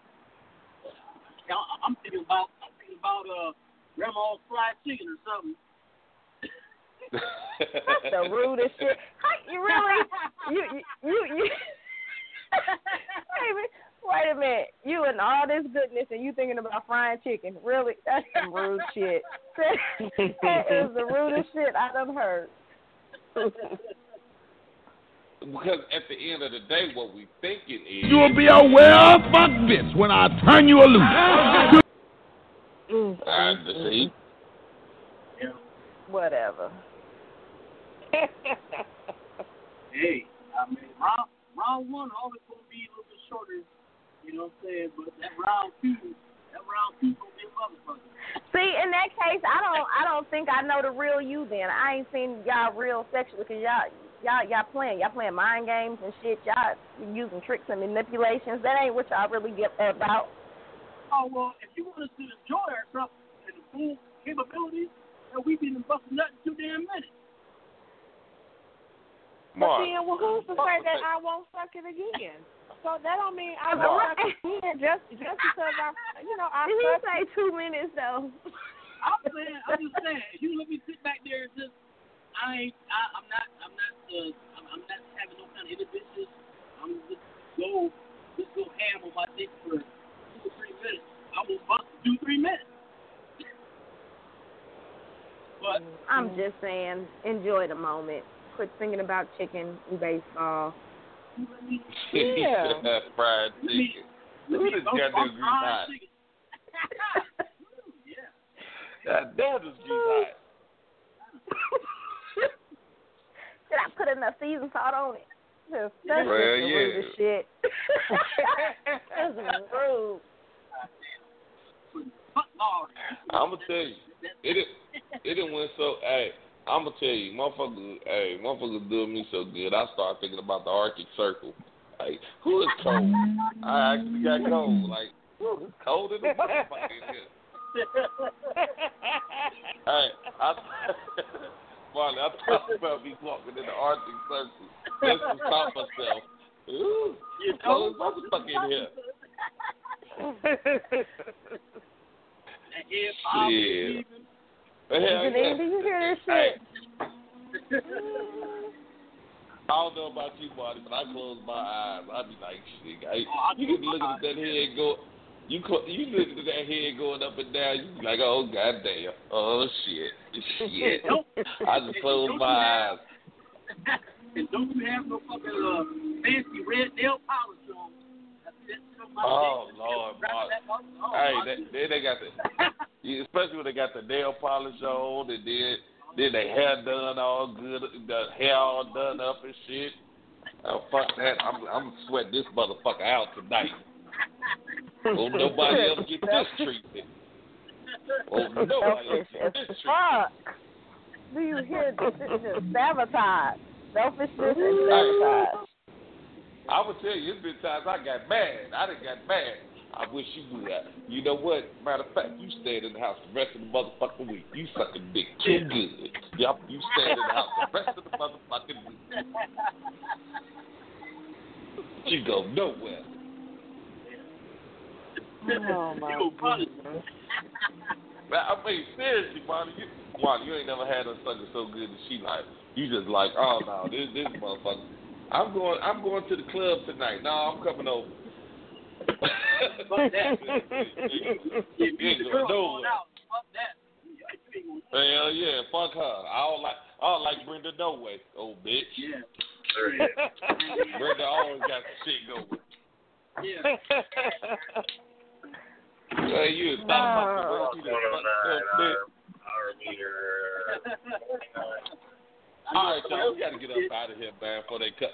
I- I'm thinking about. I'm thinking about uh, grandma's fried chicken or something. That's the rudest shit. How, you really? You you you. you wait, a minute, wait a minute. You and all this goodness, and you thinking about frying chicken? Really? That's some rude shit. that is the rudest shit I've ever heard. Because at the end of the day, what we thinking is You will be aware, fuck bitch when I turn you loose. Mm. I see. Whatever. Hey, I mean, round round one always gonna be a little bit shorter. You know what I'm saying? But that round two, that round two gonna be a motherfucker. See, in that case, I don't, I don't think I know the real you. Then I ain't seen y'all real sexually because y'all, y'all, y'all playing, y'all playing mind games and shit. Y'all using tricks and manipulations. That ain't what y'all really get about. Oh well, if you want us to enjoy ourselves and the full capabilities, then we been busting nuts in two damn minutes. But Mark. then, well, who's to say that I won't suck it again? So that don't mean I suck it again just just because I, you know, I Did he say two minutes though? I'm saying, I'm just saying, if you let me sit back there and just, I ain't, I, I'm not, I'm not, uh, I'm, I'm not having no kind of inhibitions. I'm just go, just go ham on my dick for two or three minutes. I will bust two, three minutes. But I'm just saying, enjoy the moment. Quit thinking about chicken and baseball. Yeah. fried chicken. Look at this goddamn grease hot. yeah. God damn, this grease hot. a season salt on it. That's Well, just yeah. rudest shit. that's rude. I'm gonna tell you, it didn't, it didn't went so. Hey, I'm gonna tell you, motherfucker. Hey, motherfucker doing me so good. I started thinking about the Arctic Circle. Like, who is cold? I actually got cold. Like, who is cold in the motherfucker here? Hey, I, Marley, I thought about me walking in the Arctic Circle just to stop myself. Ooh, You cold motherfucker in here. And if I'm Shit. Janine, yeah. do you hear this shit? I don't know about you, Marty, but I close my eyes. I be like, shit, I, Oh, you can my look at that head go. You cl- you listen to that head going up and down. You be like, oh goddamn, oh shit, shit. I just close my eyes. and don't you have no fucking uh, fancy red nail polish on? Oh. Lord, Wrap Marty. that up. Oh, Hey, my they, then they got the, especially when they got the nail polish on, and then then their hair done all good, the hair all done up and shit. Oh fuck that! I'm I'm sweating this motherfucker out tonight. Oh, nobody else get this treatment. Oh, nobody else get this treatment. fuck. Do you hear this? This is just sabotage. Selfishness and sabotage. I would tell you, it's been times I got mad. I done got mad. I wish you would. You know what? Matter of fact, you stayed in the house the rest of the motherfucking week. You sucking dick too good. Yup, you stayed in the house the rest of the motherfucking week. You go nowhere. Oh my You goodness. Man, I mean, seriously, Monty, you, Monty, you ain't never had a sucker so good that she like. You just like, oh no, this this motherfucker. I'm going. I'm going to the club tonight. No, I'm coming over. Fuck that. You ain't going nowhere. Fuck that. You ain't going nowhere. Hell yeah, fuck her. I don't like. I don't like Brenda no way, old bitch. Yeah. Brenda always got the shit going. Yeah. Hey, you a thought about the way she done fucked up, bitch. All right, y'all, we gotta get up out of here, man. Before they cut,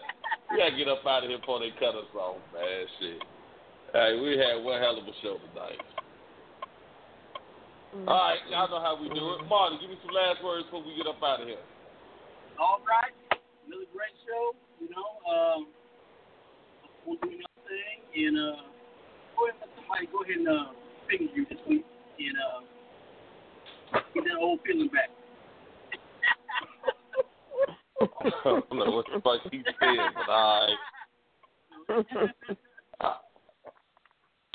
we gotta get up out of here before they cut us off, man. Shit. Hey, we had one hell of a show tonight. All right, y'all know how we do it. Marty, give me some last words before we get up out of here. All right. Another great show. You know, um, we'll do another thing. And uh, go ahead and let somebody go ahead and uh, finger you this week. And uh, get that old feeling back. I don't know what the fuck he said, but all right.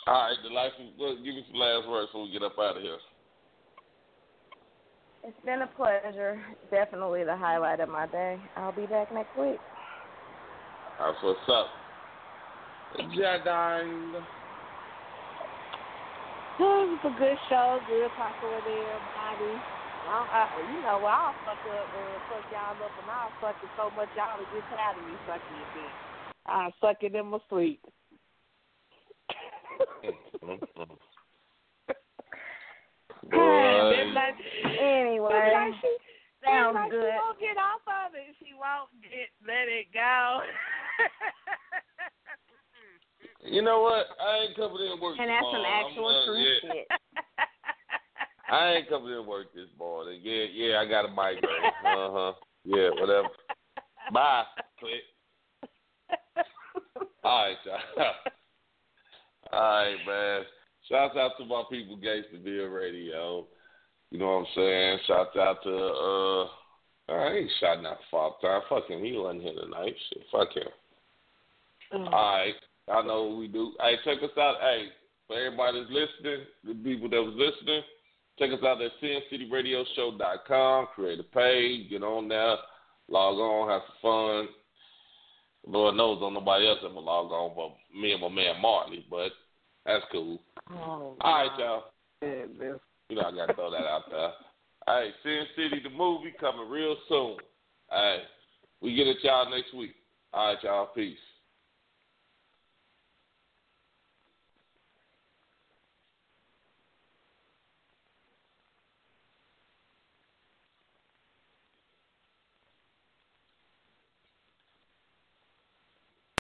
All right, the life. Well, give me some last words before we get up out of here. It's been a pleasure. Definitely the highlight of my day. I'll be back next week. That's what's up. Jadine. It was a good show, good talking with everybody. I, I, you know, well, I'll fuck up, uh, fuck y'all up, and I'll fuck it so much y'all will get tired of me sucking your dick. I'll suck it in my sleep. Like, Anyway, like she, sounds like good. She won't get off of it. She won't get let it go. You know what? I ain't coming in work and that's some actual I'm, uh, true shit. I ain't coming in work this morning. Yeah, yeah, I got a migraine. Uh huh. Yeah, whatever. Bye. Click. All right, y'all. All right, man. Shouts out to my people, Gangsterville Radio. You know what I'm saying? Shouts out to uh. I ain't shouting out to Father Time. Fuck him. He wasn't here tonight. Shit. Fuck him. All right. I know what we do. Hey, check us out. Hey, for everybody that's listening, the people that was listening, check us out at sincityradioshow.com. Create a page, get on there, log on, have some fun. Lord knows, don't nobody else ever log on but me and my man Marley, but that's cool. oh, All right, y'all. You know I gotta throw that out there. Hey, Sin City the movie coming real soon. Hey, we get at y'all next week. All right, y'all. Peace.